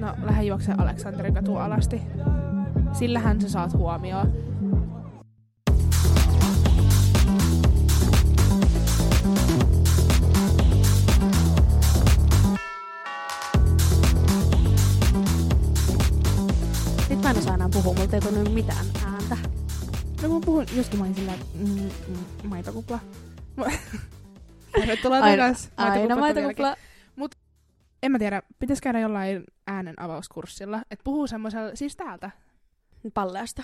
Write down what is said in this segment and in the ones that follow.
No, lähde juokse Aleksanterin katu alasti. Sillähän sä saat huomioon. Nyt mä en osaa enää puhua, multa ei tunnu mitään ääntä. No kun puhun, joskin mä olin sillä, mm, mm, maitokupla. Tervetuloa Aina- takas. Aina Maitokupla maitokupla. En mä tiedä, pitäis käydä jollain äänen avauskurssilla, että puhuu semmoisella, siis täältä. Palleasta.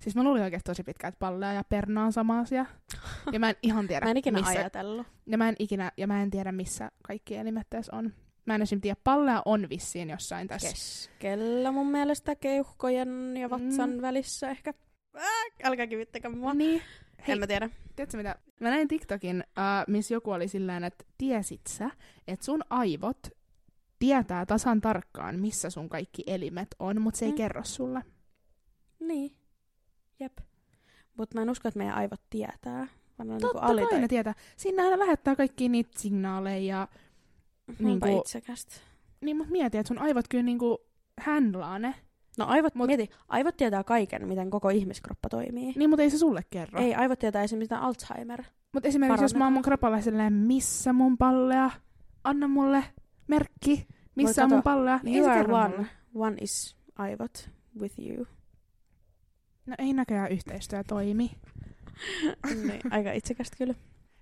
Siis mä luulin oikeesti tosi pitkään, että pallea ja perna on sama asia. Ja mä en ihan tiedä, Mä en ikinä missä, ajatellut. ja mä en ikinä, ja mä en tiedä, missä kaikki elimet tässä on. Mä en esim. tiedä, pallea on vissiin jossain tässä. Keskellä mun mielestä keuhkojen ja vatsan Mm. välissä ehkä. Äh, älkää kivittäkö mua. Niin. Hei, En mä tiedä. tiedätkö mitä? Mä näin TikTokin, uh, missä joku oli sillä että tiesit sä, että sun aivot tietää tasan tarkkaan, missä sun kaikki elimet on, mutta se ei Mm. kerro sulle. Niin. Jep. Mut mä en usko, että meidän aivot tietää. Vaan on Totta niinku kai ne tietää. Siinä lähettää kaikki niitä signaaleja ja Onpa niinku- itsekästä. niin mut mieti, että sun aivot kyllä niinku handlaa ne. No aivot, Mut- mieti, aivot tietää kaiken, miten koko ihmiskroppa toimii. Niin, mutta ei se sulle kerro. Ei, aivot tietää esimerkiksi mitä Alzheimer. Mutta esimerkiksi jos mä oon mun kropalla silleen, missä mun pallea, anna mulle merkki, missä Voi on mun kato, pallea, niin you ei se are kerro one. mulle. One is aivot with you. No ei näköjään yhteistyö toimi. niin, aika itsekästä kyllä.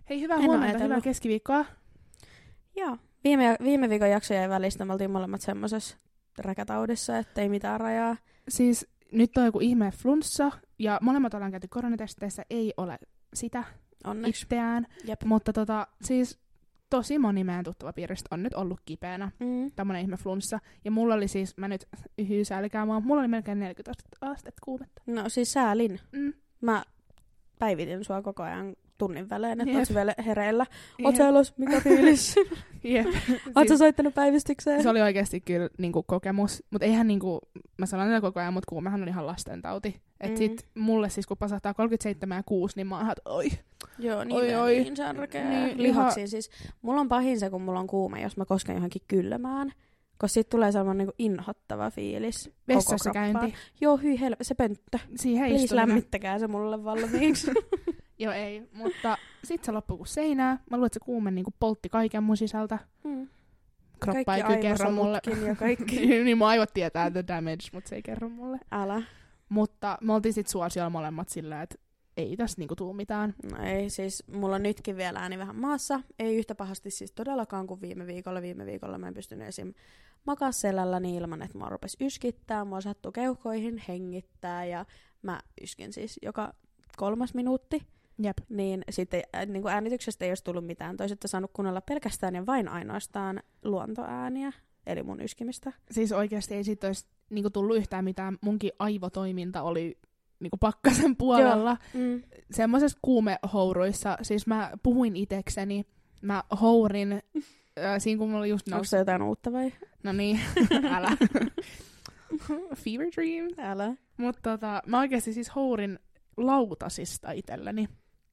Hei, hyvää En huomenta, hyvää keskiviikkoa. Joo. Viime, viime viikon jakso jäi välistä. Me oltiin molemmat semmosessa räkätaudissa, ettei mitään rajaa. Siis nyt on joku ihme flunssa, ja molemmat ollaan käyty koronatesteissä, ei ole sitä Onneksi. itseään. Jep. Mutta tota, siis tosi moni meidän tuttava piiristä on nyt ollut kipeänä. Mm. Tämmönen ihme flunssa. Ja mulla oli siis, mä nyt hyysälkää mua, mulla oli melkein 40 astetta kuumetta. No siis säälin. Mm. Mä päivitin sua koko ajan tunnin välein, että oot vielä hereillä. Oot sä elos? Mikä fiilis? Jep. Oot sä soittanut päivystykseen? se oli oikeasti kyllä niinku, kokemus, mutta eihän niinku, mä sanon tätä koko ajan, mutta kuumehan on ihan lastentauti. Et Mm. sit mulle siis kun pasahtaa 37 ja 6, niin mä oon että oi. Joo, niin, Oi, oi, niin särkeä. Niin, Niin, Lihaksiin siis. Mulla on pahin se, kun mulla on kuume, jos mä kosken johonkin kylmään. Koska sit tulee sellainen niinku inhottava fiilis. Vessassa käynti. Joo, hyi helve, se pönttö. Siihen Please lämmittäkää se mulle valmiiksi. Joo, ei. Mutta sit se loppui kuin seinää. Mä luulen, että se kuume niinku poltti kaiken mun sisältä. mm. Kroppa ei kyllä kerro mulle. ja kaikki. niin mun aivot tietää the damage, mutta se ei kerro mulle. Älä. Mutta me oltiin sit suosiolla molemmat sillä, että ei tässä niinku tuu mitään. No ei, siis mulla on nytkin vielä ääni vähän maassa. Ei yhtä pahasti siis todellakaan kuin viime viikolla. Viime viikolla mä en pystynyt esim. makaa selälläni ilman, että mua rupesi yskittää. Mua sattuu keuhkoihin, hengittää ja mä yskin siis joka kolmas minuutti. Jep. Niin sitten niin kuin äänityksestä ei olisi tullut mitään. Toiset saanut kuunnella pelkästään ja vain ainoastaan luontoääniä, eli mun yskimistä. Siis oikeasti ei siitä olisi niinku tullut yhtään mitään. Munkin aivotoiminta oli niinku pakkasen puolella. Mm. Semmoisessa kuumehouruissa, siis mä puhuin itekseni, mä hourin, äh, siinä kun mulla oli just Onko noussut. se jotain uutta vai? No niin, älä. Fever dream. Älä. Mutta tota, mä oikeasti siis hourin lautasista itselleni.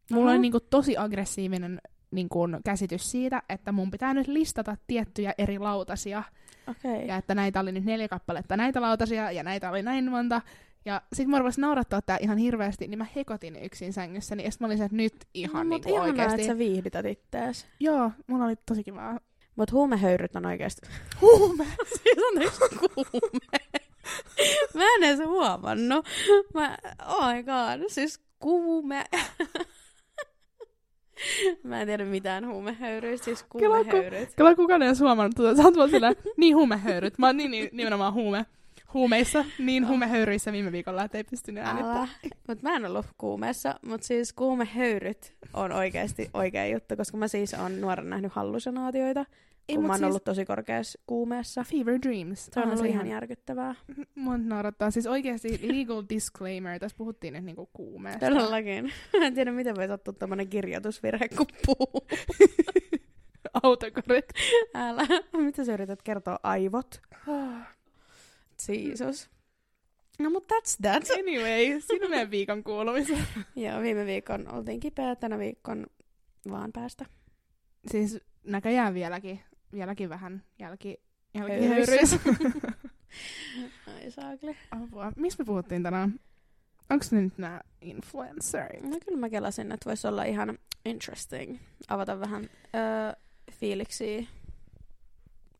Mulla Aha. oli niinku tosi aggressiivinen niinku käsitys siitä, että mun pitää nyt listata tiettyjä eri lautasia. Okay. Ja että näitä oli nyt neljä kappaletta näitä lautasia ja näitä oli näin monta. Ja sit mä rupesin naurattaa tää ihan hirveästi, niin mä hekotin yksin sängyssäni. Ja sit mä olin se, että nyt ihan no, niinku mut ihanaa, oikeesti. että sä viihdytät ittees. Joo, mulla oli tosi kivaa. Mut huumehöyryt on oikeesti... Huume! siis on yksi kuume. Mä en edes huomannut. Mä, oh my god, siis kuume. Mä en tiedä mitään huumehöyryistä, siis kuumehöyryt. Kyllä kukaan ei ole huomannut tuota. Sä oot vaan sillä, niin huumehöyryt. Mä oon niin, niin nimenomaan huume. Huumeissa, niin huumehöyryissä viime viikolla, että ei pystynyt äänittämään. Älä. Mut mä en ollut kuumeessa, mut siis kuumehöyryt on oikeasti oikea juttu, koska mä siis on nuoren nähnyt hallusinaatioita, Ei, kun mut mä oon siis ollut tosi korkeassa kuumeessa. Fever Dreams. Se on ollut ihan järkyttävää. Mun naurattaa. Siis oikeasti legal disclaimer. Tässä puhuttiin nyt niinku kuumeesta. Todellakin. Mä en tiedä, miten voi sattua tämmönen kirjoitusvirhe, kun puhuu. Autocorrect. Älä. Mitä sä yrität kertoa? Aivot? Jesus. No mut that's that. Anyway, siinä on meidän viikon kuulumisia. Joo, viime viikon oltiin kipeä, tänä viikon vaan päästä. Siis näköjään vieläkin, vieläkin vähän jälki Jälkihöyryys. Ai saakeli. Apua. Mistä me puhuttiin tänään? Onko nyt nämä influencerit? No kyllä mä kelasin, että voisi olla ihan interesting avata vähän öö, fiiliksiä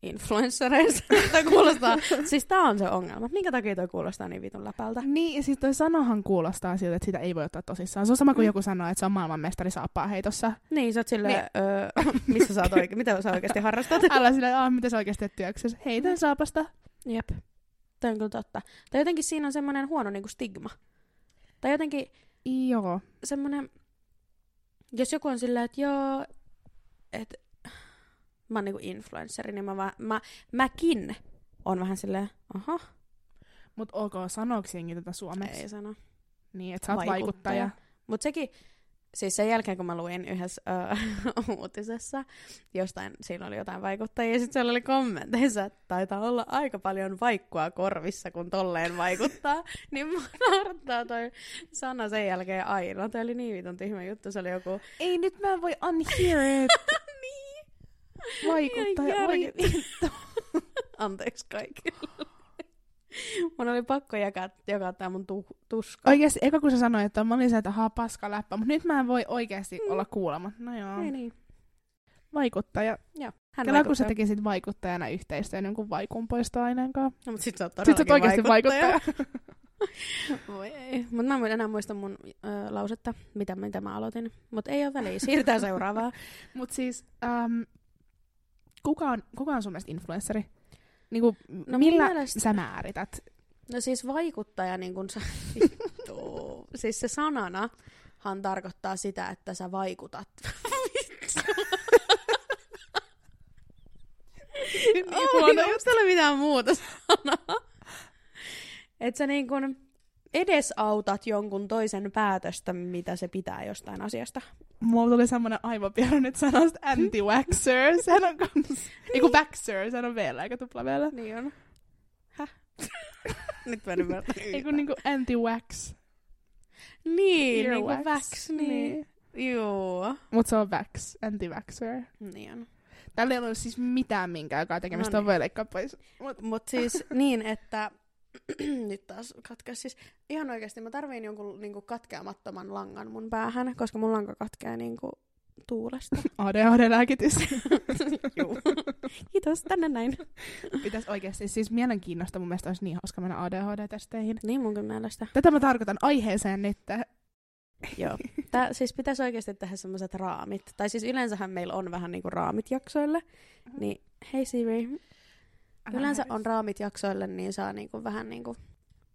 influenssereista. Tämä kuulostaa, siis tää on se ongelma. Minkä takia toi kuulostaa niin vitun läpältä? Niin, ja siis toi sanahan kuulostaa siltä, että sitä ei voi ottaa tosissaan. Se on sama kuin Mm. joku sanoo, että se on maailmanmestari saappaa heitossa. Niin, sä oot silleen, Niin. öö, missä sä oot oikein, mitä sä oikeasti harrastat? Älä sillä, aah, mitä sä oikeasti teet työksessä? Heitän saapasta. Jep. Tämä on kyllä totta. Tai jotenkin siinä on semmoinen huono niinku stigma. Tai jotenkin Joo. semmoinen, jos joku on silleen, että joo, että mä oon niinku influenssari, niin mä, vaan- mä, mäkin on vähän silleen, aha, Mut ok, sanooks jengi tätä suomeksi? ei sano. Niin, että sä oot Vaikuttaja. vaikuttaja. Mutta sekin, siis sen jälkeen kun mä luin yhdessä ö, uutisessa, jostain, siinä oli jotain vaikuttajia, ja sitten siellä oli kommenteissa, että taitaa olla aika paljon vaikkua korvissa, kun tolleen vaikuttaa. niin mua naurattaa toi sana sen jälkeen aina. Tämä oli niin vitun tyhmä juttu, se oli joku... Ei, nyt mä en voi unhear it. niin. Vaikuttaja, Ihan oi järjetön. Anteeksi kaikille. Mun oli pakko jakaa, jakaa tää mun tu- tuska. Oikeesti, eka kun sä sanoit, että mä olin se, että haa paska läppä, mutta nyt mä en voi oikeasti Mm. olla kuulema. No joo, Ei niin. vaikuttaja. Joo. Hän Kela kun sä vaikuttaa. tekisit vaikuttajana yhteistyön jonkun vaikunpoistoaineen kanssa. No, mutta sit sä oot Sit sä oot oikeasti vaikuttaja. Voi ei. Mut mä en enää muista mun ö, lausetta, mitä, mitä mä aloitin. Mut ei ole väliä. Siirrytään seuraavaan. Mut siis, ähm, kuka, on, kuka on sun mielestä influenssari? Niinku, No no, millä mielestä- sä määrität? No siis vaikuttaja, niin kun sä... Vittu. siis se sananahan tarkoittaa sitä, että sä vaikutat. niin Oh, huono onko täällä mitään muuta sanaa? Että sä niin kun edesautat jonkun toisen päätöstä, mitä se pitää jostain asiasta. Mulla tuli semmonen aivopierro nyt sanosta anti-waxer. Sehän on kans... Eiku waxer, sehän on vielä, eikä tupla vielä. Niin on. Häh? Nyt mä en ymmärrä. Eiku niinku anti-wax. Niin, niinku Earwax. wax, niin. Joo. Mut se on wax, anti-waxer. Niin on. Tällä ei ollut siis mitään minkäänkään tekemistä, No on voi leikkaa pois. Mut, Mut siis niin, että nyt taas katkes. Siis ihan oikeasti mä tarviin jonkun niinku katkeamattoman langan mun päähän, koska mun lanka katkeaa niinku tuulesta. ADHD-lääkitys. Juu. Kiitos, tänne näin. Pitäis oikeesti, siis mielenkiinnosta mun mielestä olisi niin hauska mennä ADHD-testeihin. Niin munkin mielestä. Tätä mä tarkoitan aiheeseen nyt. Joo. Tää, siis pitäisi oikeasti tehdä semmoiset raamit. Tai siis yleensähän meillä on vähän niinku raamit jaksoille. Niin hei Siri, yleensä on raamit jaksoille, niin saa niinku vähän niinku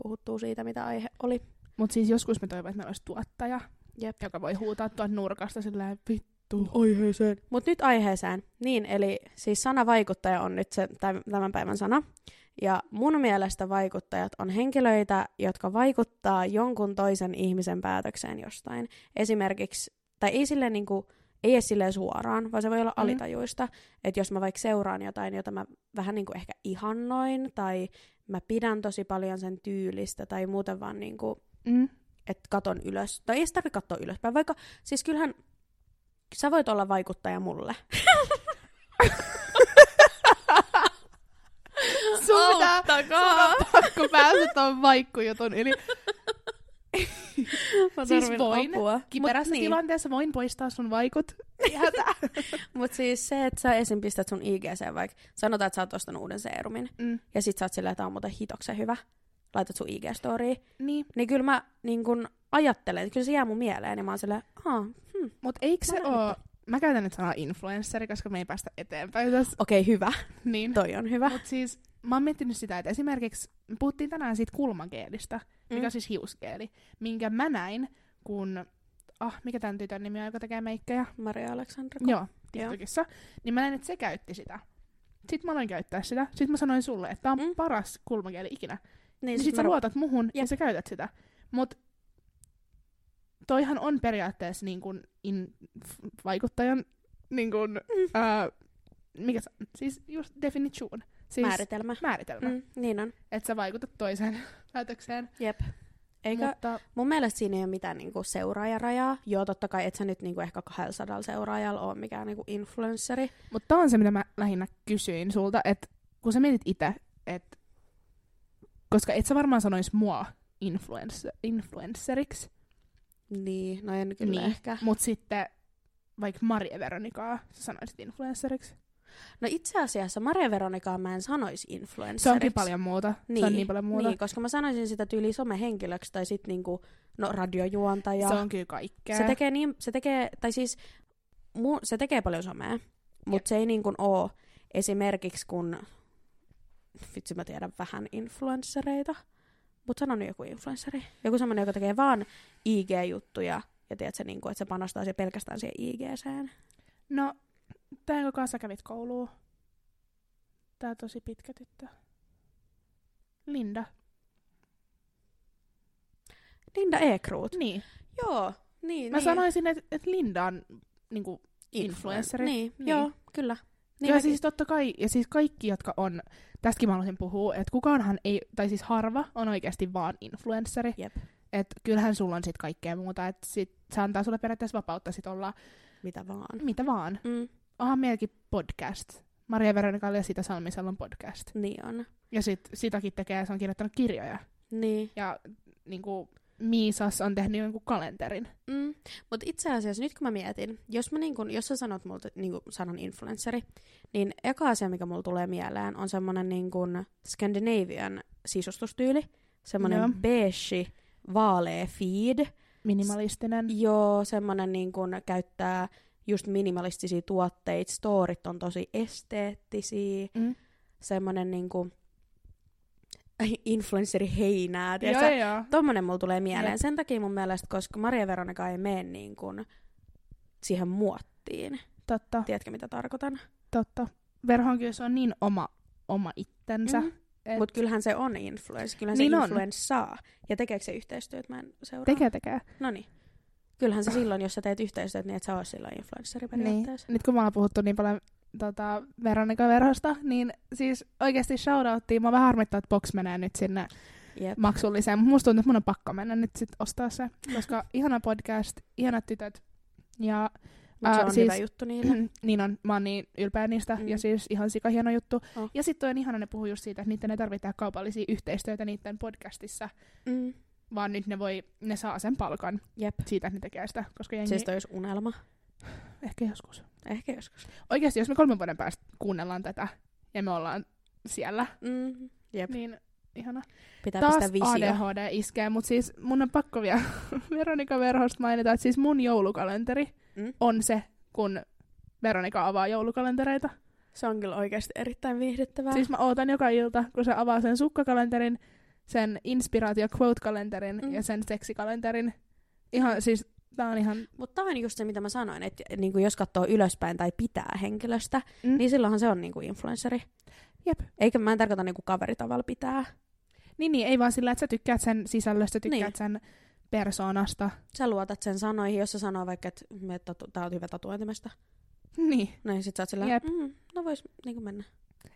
puhuttua siitä, mitä aihe oli. Mut siis joskus me toivon, että meillä olisi tuottaja, Jep. joka voi huutaa tuon nurkasta silleen vittu. Aiheeseen. Mut nyt aiheeseen. Niin, eli siis sana vaikuttaja on nyt se täm- tämän päivän sana. Ja mun mielestä vaikuttajat on henkilöitä, jotka vaikuttaa jonkun toisen ihmisen päätökseen jostain. Esimerkiksi, tai ei silleen niinku, ei edes silleen suoraan, vaan se voi olla Mm. alitajuista. Että jos mä vaikka seuraan jotain, jota mä vähän niinku ehkä ihannoin, tai mä pidän tosi paljon sen tyylistä, tai muuten vaan niinku, Mm. että katon ylös. Tai ei edes tarvitse katsoa ylöspäin, vaikka siis kyllähän sä voit olla vaikuttaja mulle. Sun pitää, sun on pakko päästä tuon vaikkujutun yli. Mä Siis voin. apua. Kiperässä niin. tilanteessa voin poistaa sun vaikut. Mut siis se, että sä esim. pistät sun IGC vaikka, sanotaan, että sä oot ostanut uuden seerumin, Mm. ja sit sä oot silleen, että tää on muuten hitoksen hyvä, laitat sun IG-storiin, Niin, niin kyllä mä niin kun ajattelen, että kyllä se jää mun mieleen, ja mä oon silleen, haa, hmm. mut eikö se oo... Mä käytän nyt sanaa influenssari, koska me ei päästä eteenpäin tässä. okei, okay, hyvä, Niin. toi on hyvä. Mut siis mä oon miettinyt sitä, että esimerkiksi me puhuttiin tänään siitä kulmageelistä, mikä Mm. on siis hiusgeeli, minkä mä näin, kun... Ah, mikä tämän tytön nimi on, joka tekee meikkejä? Maria Aleksandra. Joo, TikTokissa. Niin mä näin, että se käytti sitä. Sitten mä aloin käyttää sitä. Sitten mä sanoin sulle, että tää on Mm. paras kulmakieli ikinä. Niin, Niin sit sit mä sä luotat muhun ja Jep. sä käytät sitä. Mut toihan on periaatteessa niin kuin in, f- vaikuttajan niin kuin, Mm. ää, mikä se, on? siis just definition. Siis määritelmä. määritelmä. Mm. Niin on. Että sä vaikutat toiseen päätökseen. Jep. Eikä, Mutta Mun mielestä siinä ei ole mitään niinku seuraajarajaa. Joo, totta kai et sä nyt niinku ehkä 200 seuraajalla ole mikään niinku influenssari. Mutta on se, mitä mä lähinnä kysyin sulta, että kun sä mietit itse, että koska et sä varmaan sanois mua influencer, influenceriksi, Niin, no en kyllä Niin. ehkä. mutta sitten vaikka Marie Veronikaa sä sanoisit influenceriksi. No itse asiassa Maria Veronikaa mä en sanoisi influenceriksi. Se onkin paljon muuta. Niin, Se on niin paljon muuta. Niin, koska mä sanoisin sitä tyyli somehenkilöksi tai sit niinku, no radiojuontaja. Se on kyllä kaikkea. se tekee niin, se tekee, tai siis mu, se tekee paljon somea, mutta se ei niin kuin oo esimerkiksi kun, vitsi mä tiedän vähän influenssereita, mutta sanon joku influenssari. Joku semmoinen, joka tekee vaan IG-juttuja ja tiedät, se, niin kuin, että se panostaa se pelkästään siihen IGCen. No, tää jonka kanssa kävit kouluun. Tää tosi pitkä tyttö. Linda. Linda Ekroot. Niin. Joo, niin. Mä niin. sanoisin, että et Linda on niinku, influenssari. Niin, Niin. joo, kyllä. niin ja mäkin- siis totta kai, ja siis kaikki, jotka on, tästäkin mä haluaisin puhua, että kukaanhan ei, tai siis harva on oikeasti vaan influenssari. Jep. Että kyllähän sulla on sit kaikkea muuta, että sit se antaa sulle periaatteessa vapautta sit olla Mitä vaan. mitä vaan. Mm, Onhan meilläkin podcast. Maria Veronikalla ja sitä Salmisella on podcast. niin on. Ja sit sitäkin tekee, se on kirjoittanut kirjoja. Niin. Ja niinku Miisas on tehnyt jonkun kalenterin. Mm. Mutta itse asiassa nyt kun mä mietin, jos, mä niin kun, jos sä sanot multa niin sanan influenssari, niin eka asia, mikä mulla tulee mieleen, on semmonen niin kun Scandinavian sisustustyyli. Semmonen Joo. beige, vaalea feed. Minimalistinen. Joo, semmonen niin kun käyttää just minimalistisia tuotteita. Storit on tosi esteettisiä. Mm. Semmonen niin kuin influenssari heinää. Joo, joo. Tommonen mulla tulee mieleen. Jep. Sen takia mun mielestä, koska Maria Veronika ei mene niin kuin siihen muottiin. Totta, Tiedätkö, mitä tarkoitan? totta. Verhon kyllä se on niin oma, oma itsensä. Mm. Et Mutta kyllähän se on influence. Kyllähän Niin se influenssaa. Ja tekeekö se yhteistyötä? Mä en seuraa. Tekee, tekee. No niin. Kyllähän se silloin, jos sä teet yhteistyötä, niin et sä oot silloin influenssari periaatteessa. Niin. Nyt kun me ollaan puhuttu niin paljon tota, Veronika Verhosta, niin siis oikeasti shoutouttiin. Mä vähän harmittaa, että Box menee nyt sinne Jep. maksulliseen. Musta tuntuu, että mun on pakko mennä nyt sit ostaa se, koska ihana podcast, ihanat tytöt. Ja Mut se Ää, on siis- hyvä juttu niille. niin on, mä oon niin ylpeä niistä, Mm. ja siis ihan sika hieno juttu. Oh. Ja sitten on ihana, ne puhuu just siitä, että niiden ei tarvitse kaupallisia yhteistyötä niiden podcastissa, Mm. Vaan nyt ne voi, ne saa sen palkan Jep. siitä, että ne tekee sitä, koska jengi, Siis toi olisi unelma. ehkä joskus. Ehkä joskus. Oikeasti, jos me kolmen vuoden päästä kuunnellaan tätä, ja me ollaan siellä, Mm. Jep. niin ihana. Pitää Taas pistää visio. ADHD iskee, mutta siis mun on pakko vielä Veronika Verhosta mainita, että siis mun joulukalenteri Mm. on se, kun Veronika avaa joulukalentereita. Se on kyllä oikeasti erittäin viihdyttävää. Siis mä ootan joka ilta, kun se avaa sen sukkakalenterin, sen inspiraatio quote-kalenterin Mm. mm. ja sen seksikalenterin. Ihan siis, tää on ihan... Mutta tämä on just se, mitä mä sanoin, että niinku jos katsoo ylöspäin tai pitää henkilöstä, Mm. niin silloinhan se on niinku influenssari. Jep. Eikä mä en tarkoita niinku kaveritavalla pitää. Niin, niin, ei vaan sillä, että sä tykkäät sen sisällöstä, tykkäät Niin. sen persoonasta. Sä luotat sen sanoihin, jos sä sanoo vaikka, että tatu- tää on hyvä tatuointimesta. Niin. Niin sit sä oot sillä, Jep. mm, no vois niinku mennä.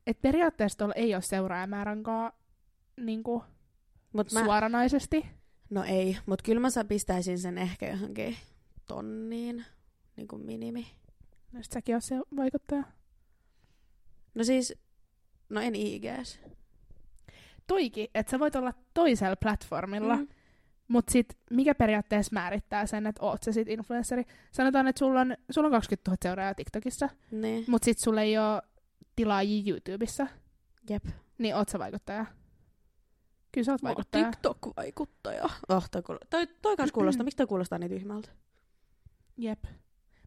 Et periaatteessa tuolla ei ole seuraajamääränkaan niinku Mut mä, suoranaisesti. no ei, mut kyllä mä pistäisin sen ehkä johonkin tonniin. Niinku minimi. No sit säkin se vaikuttaja. No siis, no en IGS. Toikin, että sä voit olla toisella platformilla, Mm. mutta sit mikä periaatteessa määrittää sen, että oot sä sit influenssari? Sanotaan, että sulla on, sulla on 20 000 seuraajaa TikTokissa, Niin. mutta sit sulla ei ole tilaajia YouTubessa, Jep. niin oot sä vaikuttaja. Kyllä sä oot vaikuttaja. TikTok-vaikuttaja. Oh, toi, kuul- toi, toi kans kuulostaa. Miksi toi kuulostaa niin tyhmältä? Jep.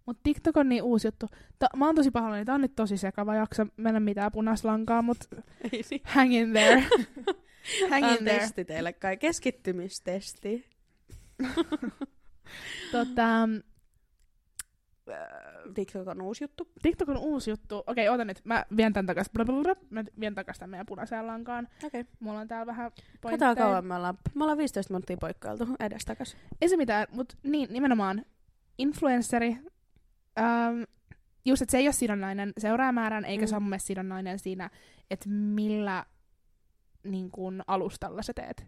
Mutta TikTok on niin uusi juttu. Ta- mä oon tosi pahoillani, tää on nyt tosi sekava jakso, mennä mitään punaslankaa, Ei si- hang in there. hang in there. testi teille kai. Keskittymistesti. Tota, TikTok on uusi juttu. TikTok on uusi juttu. Okei, oota nyt. Mä vien tän takas. Blablabla. Mä vien takas tän meidän punaiseen lankaan. Okei. Okay. Mulla on täällä vähän Katsotaan pointteja. kauan me ollaan. Me ollaan 15 minuuttia poikkailtu edestakas. Ei se mitään, mutta niin, nimenomaan influenssari. Ähm, just, että se ei ole sidonnainen seuraajamäärän, eikä Mm. se ole mun sidonnainen siinä, että millä niin kun, alustalla sä teet.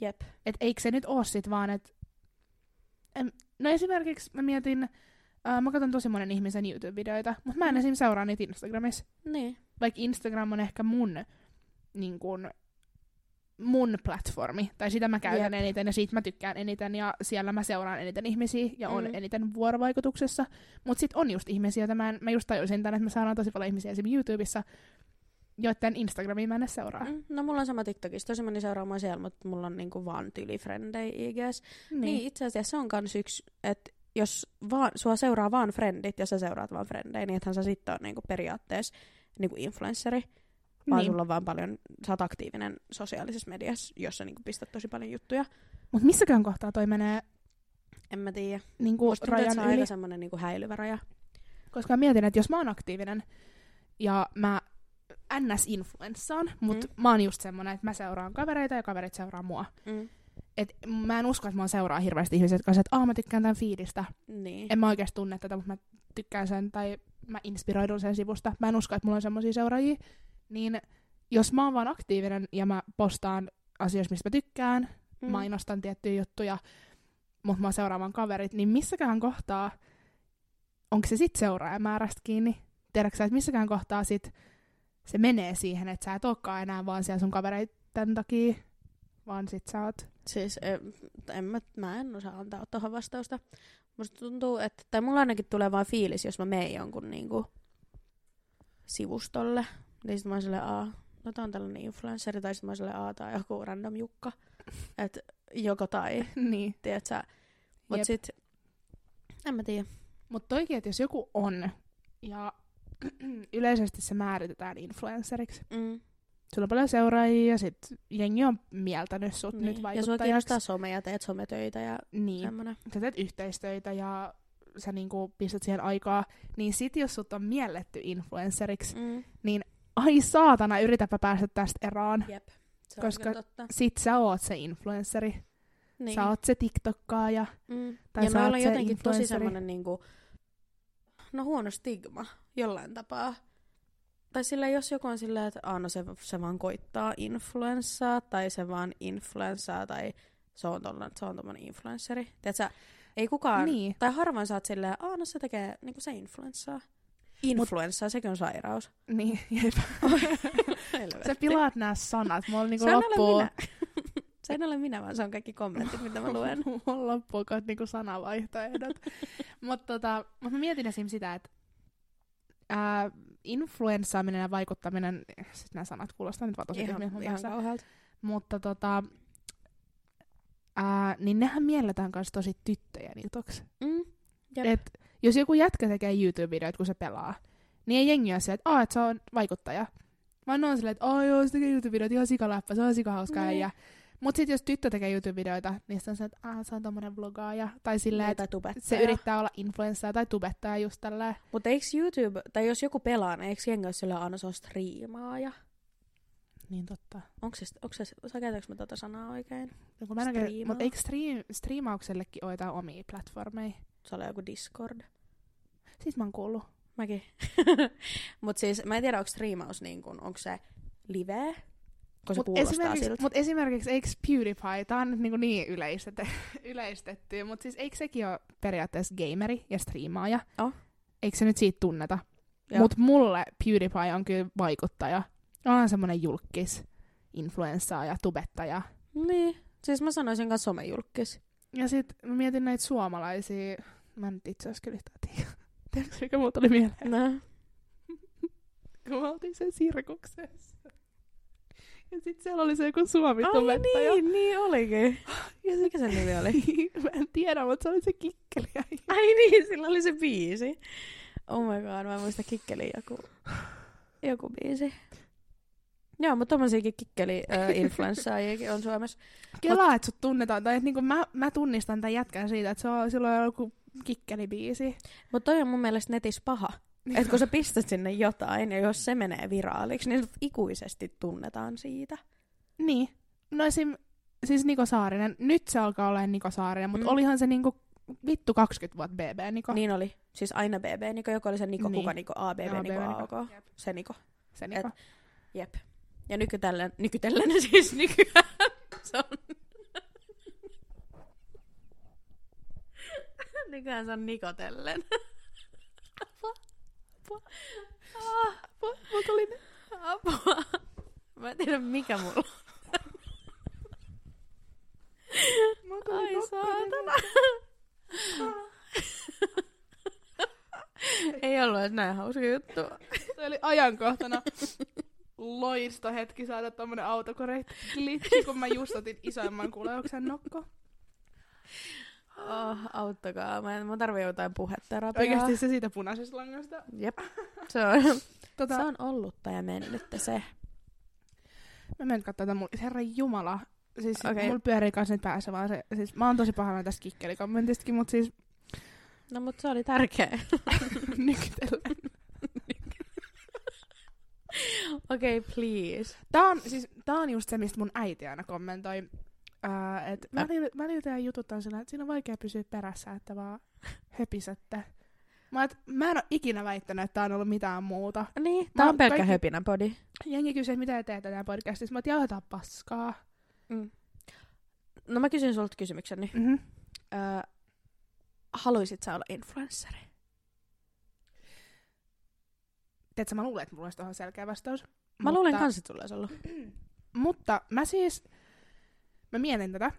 Jep. Et eikö se nyt oo sit vaan, että... No esimerkiksi mä mietin, äh, mä katson tosi monen ihmisen YouTube-videoita, mutta mä en Mm. esim. seuraa niitä Instagramissa. Niin. vaikka Instagram on ehkä mun niin kun, mun platformi, tai sitä mä käytän Jep. eniten, ja siitä mä tykkään eniten, ja siellä mä seuraan eniten ihmisiä, ja on Mm. eniten vuorovaikutuksessa. Mutta sitten on just ihmisiä, joita mä, en, mä just tajusin tänne, että mä seuraan tosi paljon ihmisiä esimerkiksi YouTubessa, joiden Instagramiin mä en seuraa. Mm, no mulla on sama TikTokissa, tosi moni seuraamaan siellä, mutta mulla on niinku vaan tyylifrendejä IGS. Niin. niin itse asiassa se on kans yksi, että jos vaan, sua seuraa vaan frendit ja sä seuraat vaan frendejä, niin ethän sä sitten ole niinku periaatteessa niinku influenssari, vaan niin. sulla on vaan paljon, sä oot aktiivinen sosiaalisessa mediassa, jossa niinku pistät tosi paljon juttuja. Mutta missäkään kohtaa toi menee En mä tiedä. niinku Musta tuntuu, että rajan se on yli? aika semmonen niinku häilyvä raja. Koska mä mietin, että jos mä oon aktiivinen ja mä ns-influenssaan, mutta Mm. mä oon just semmonen, että mä seuraan kavereita ja kaverit seuraa mua. Mm. Et mä en usko, että mä seuraa hirveästi ihmisiä, jotka että aah mä tykkään tämän fiidistä. Niin. En mä oikeasti tunne tätä, mutta mä tykkään sen tai mä inspiroidun sen sivusta. Mä en usko, että mulla on semmoisia seuraajia. Niin jos mä oon vaan aktiivinen ja mä postaan asioista, mistä mä tykkään, mm. mainostan tiettyjä juttuja, mutta mä seuraan vaan kaverit, niin missäkään kohtaa, onko se sit seuraajamäärästä kiinni? Tiedätkö sä, että missäkään kohtaa sit se menee siihen, että sä et olekaan enää vaan siellä sun kavereiden takia, vaan sit sä oot... Siis en, mä, mä en osaa antaa tuohon vastausta. Musta tuntuu, että, tai mulla ainakin tulee vaan fiilis, jos mä menen jonkun niinku sivustolle. Niin sit mä oon silleen, aa, no tää on tällainen influenssari, tai sit mä oon silleen, aa, tää on joku random jukka. Et joko tai, niin. tiedät sä. Mut Jep. sit, en mä tiedä. Mutta toikin, että jos joku on, ja yleisesti se määritetään influenceriksi. Mm. Sulla on paljon seuraajia, ja sit jengi on mieltänyt sut niin. nyt Ja sua vaikuttajaksi. kiinnostaa some ja teet sometöitä ja Niin. semmonen. sä teet yhteistöitä ja sä niinku pistät siihen aikaa, niin sit jos sut on mielletty influenceriksi, Mm. ai saatana, yritäpä päästä tästä eroon. Jep. Se Koska- totta. Sit sä oot se influenceri. Niin. Niin. Sä oot se TikTokkaaja. Mm. Tai ja sä oot on se jotenkin tosi semmoinen niinku, no huono stigma jollain tapaa. Tai sillä jos joku on silleen, että aah, no se, se vaan koittaa influenssaa, tai se vaan influenssaa, tai se on, tolla, se on tommonen influenssari. Tiedätkö, ei kukaan, Niin. tai harvoin sä oot silleen, aah, no se tekee niinku se influenssaa. Influenssaa, sekin on sairaus. Niin, jep. Sä pilaat nämä sanat. Mulla niinku se loppuu, ole minä. se en ole minä, vaan se on kaikki kommentit, mitä mä luen. mulla loppuu kohta niinku sanavaihtoehdot. Mutta tota, mut mä mietin esim. sitä, että ää, influenssaaminen ja vaikuttaminen, sit nämä sanat kuulostaa nyt vaan tosi ihan, tyhmiltä ihan kauhealta. Mutta tota, ää, niin nehän mielletään myös tosi tyttöjen jutuksi. Mm. Jep. Et jos joku jätkä tekee YouTube-videoita, kun se pelaa, niin ei jengi ole se, että, että se on vaikuttaja. Vaan ne on silleen, että joo, se tekee YouTube-videoita, ihan sikaläppä, se on sikahauska Niin. äijä. Mut sit jos tyttö tekee YouTube-videoita, niin se on se, että se on tommonen vlogaaja. Tai silleen, että tai tubettaja. se yrittää olla influencer tai tubettaja just tälleen. Mutta eikö YouTube, tai jos joku pelaa, niin eikö jengi ole sillä aina se on striimaaja? Niin totta. Onko se, onko se, sä käytätkö mä tota sanaa oikein? No, kun mä en oikein- Striimaa. Mut eikö stream, striimauksellekin ole jotain omia platformeja? Se oli joku Discord. Siis mä oon kuullut. Mäkin. Mut siis, mä en tiedä, onko striimaus niin kuin, onko se live? Kun se Mut kuulostaa esimerkiksi, siltä. mut esimerkiksi eikö PewDiePie, tää on nyt niinku niin yleistetty, yleistetty, mutta siis eikö sekin ole periaatteessa gameri ja striimaaja? Oh. Eikö se nyt siitä tunneta? Mutta mulle PewDiePie on kyllä vaikuttaja. On semmonen julkis, influenssaaja, tubettaja. Niin. Siis mä sanoisin kanssa somejulkis. Ja sit mä mietin näitä suomalaisia, mä nyt itse asiassa kyllä yhtään tiedä. Tiedätkö, mikä mulla tuli mieleen? No. Kun me oltiin sen sirkuksessa. Ja sit siellä oli se joku suomi Ai niin, niin olikin. Ja sit Mikä sen nimi oli? mä en tiedä, mutta se oli se kikkeli. Ai niin, sillä oli se biisi. Oh my god, mä en muista kikkeli joku, joku biisi. Joo, mutta tommosiakin kikkeli äh, influenssaajiakin on Suomessa. Kelaa, että sut tunnetaan. Tai että niinku mä, mä tunnistan tämän jätkän siitä, että se on, silloin joku kikkelibiisi. Mutta toi on mun mielestä netissä paha. Että kun sä pistät sinne jotain, ja jos se menee viraaliksi, niin sut ikuisesti tunnetaan siitä. Niin. No esim. Siis Niko Saarinen. Nyt se alkaa olla Niko Saarinen, mutta Mm. olihan se niinku vittu 20 vuotta BB Niko. Niin oli. Siis aina BB Niko, joko oli se Niko, Niin. kuka Niko, A, Niko, A, Niko. OK. Jep. Se Niko. Se Niko. Jep. Ja nykytellen, nykytellen siis nykyään se on... nykyään se on Nikotellen. Ah, Apua, mulla tuli ne. Apua. Mä en tiedä mikä mulla Mulla tuli Ai saatana. Ei ollut edes näin hauska juttu. Se oli ajankohtana loisto hetki saada tommonen autokorrekti glitchi, kun mä just otin isoimman kuleuksen nokko. Oh, auttakaa. Mä, en, mä tarvii jotain puheterapiaa. Oikeasti se siitä punaisesta langasta. Jep. Se on, Tota, se on ollutta ja mennyttä se. Mä menen katsoa tätä mun, herra jumala. Siis okay. mulla pyörii kans nyt päässä vaan se, siis mä oon tosi pahana tästä kikkelikommentistakin, mut siis No mut se oli tärkeä. nykytellen. Okei, okay, please. Tää on, siis, tää on just se, mistä mun äiti aina kommentoi. Uh, et välillä, välillä teidän jutut on sillä, että siinä on vaikea pysyä perässä, että vaan höpisette. Mä, et, mä en oo ikinä väittänyt, että tää on ollut mitään muuta. Niin, tää Mä- on pelkkä kaikki- höpinäpodi. Jengi kysyy, että mitä te teette tämän podcastissa. Mä jauhetaan paskaa. Mm. No mä kysyn sulta kysymykseni. Mm-hmm. Öö, haluisit sä olla influenssari? Tiedätkö, mä luulen, että mulla olisi tuohon selkeä vastaus. Mä luulen kans, että sulla olisi ollut. Mutta mä siis, mä mietin tätä.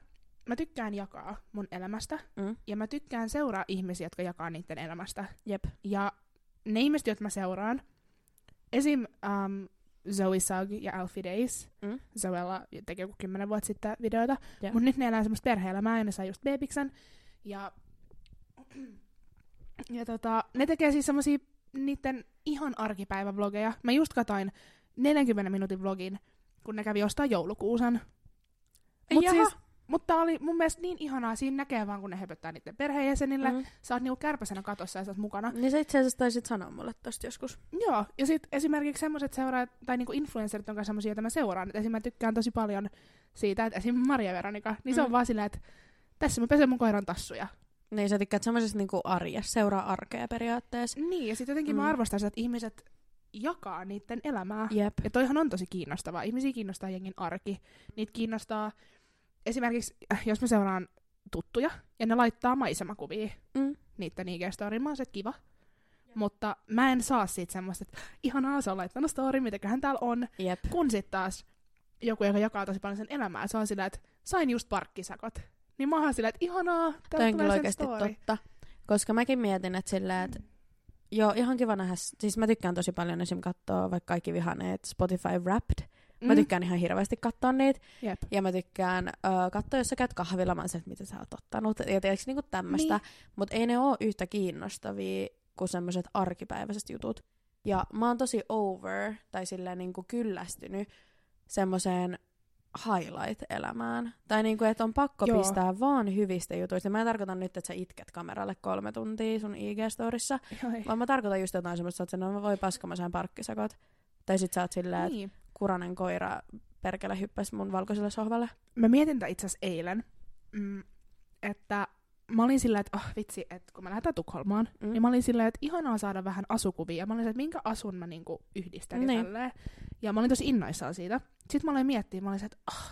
Mä tykkään jakaa mun elämästä. Mm. Ja mä tykkään seuraa ihmisiä, jotka jakaa niiden elämästä. Jep. Ja ne ihmiset, joita mä seuraan, esim. Um, Zoe Sugg ja Alfie Days. Mm. Zoella teki joku kymmenen vuotta sitten videoita. Joo. Mutta nyt ne elää semmoista perhe-elämää ja ne sai just bebiksen. Ja, ja tota, ne tekee siis semmosia niiden ihan arkipäivävlogeja. Mä just katoin 40 minuutin vlogin, kun ne kävi ostaa joulukuusen. Mut Jaha. siis, mutta tää oli mun mielestä niin ihanaa, siinä näkee vaan, kun ne höpöttää niiden perheenjäsenille. Mm. Mm. Sä oot niinku kärpäsenä katossa ja sä oot mukana. Niin sä itse asiassa taisit sanoa mulle tosta joskus. Joo, ja sitten esimerkiksi semmoiset seuraajat, tai niinku influencerit on kanssa semmoisia, joita mä seuraan. Et esim. mä tykkään tosi paljon siitä, että esim. Maria Veronika, niin se on Mm. vaan silleen, että tässä mä pesen mun koiran tassuja. Niin sä tykkäät semmoisesta niinku arjessa, seuraa arkea periaatteessa. Niin, ja sitten jotenkin mm. Mm. mä arvostan sitä, että ihmiset jakaa niiden elämää. Jep. Ja toihan on tosi kiinnostavaa. Ihmisiä kiinnostaa jengin arki. Niitä kiinnostaa esimerkiksi, äh, jos mä seuraan tuttuja, ja ne laittaa maisemakuvia Mm. niiden IG-storiin, mä oon se, kiva. Mutta mä en saa siitä semmoista, että ihanaa, se on laittanut story, mitäköhän täällä on. Jep. Kun sitten taas joku, joka jakaa tosi paljon sen elämää, se on sillä, että sain just parkkisakot. Niin mä oon sillä, että ihanaa, Toi täällä on kyllä tulee sen oikeasti story. totta. Koska mäkin mietin, että silleen, että joo, ihan kiva nähdä. Siis mä tykkään tosi paljon esim. katsoa vaikka kaikki vihaneet Spotify Wrapped. Mä tykkään ihan hirveästi katsoa niitä. Mm. Jep. Ja mä tykkään ö, katsoa, jos sä käyt kahvilla, mä oon se, että mitä sä oot ottanut. Ja tiedätkö niinku tämmöstä. Niin. Mutta ei ne oo yhtä kiinnostavia kuin semmoiset arkipäiväiset jutut. Ja mä oon tosi over, tai silleen niinku kyllästynyt semmoiseen highlight-elämään. Tai niinku, että on pakko Joo. Pistää vaan hyvistä jutuista. Mä en tarkoita nyt, että sä itket kameralle kolme tuntia sun IG-storissa, Joi. vaan mä tarkoitan just jotain semmoista, että no voi paska, mä sain parkkisakot. Tai sit sä oot silleen, että Niin. Kuranen koira perkele hyppäsi mun valkoiselle sohvalle. Mä mietin tätä itse asiassa eilen, mm, että mä olin silleen, että oh, vitsi, että kun mä lähdetään Tukholmaan, mm. Niin mä olin silleen, että ihanaa saada vähän asukuvia. Mä olin silleen, että minkä asun mä niinku yhdistän Niin. tälleen. Ja mä olin tosi innoissaan siitä. Sitten mä aloin miettiä, mä olin silleen, että oh,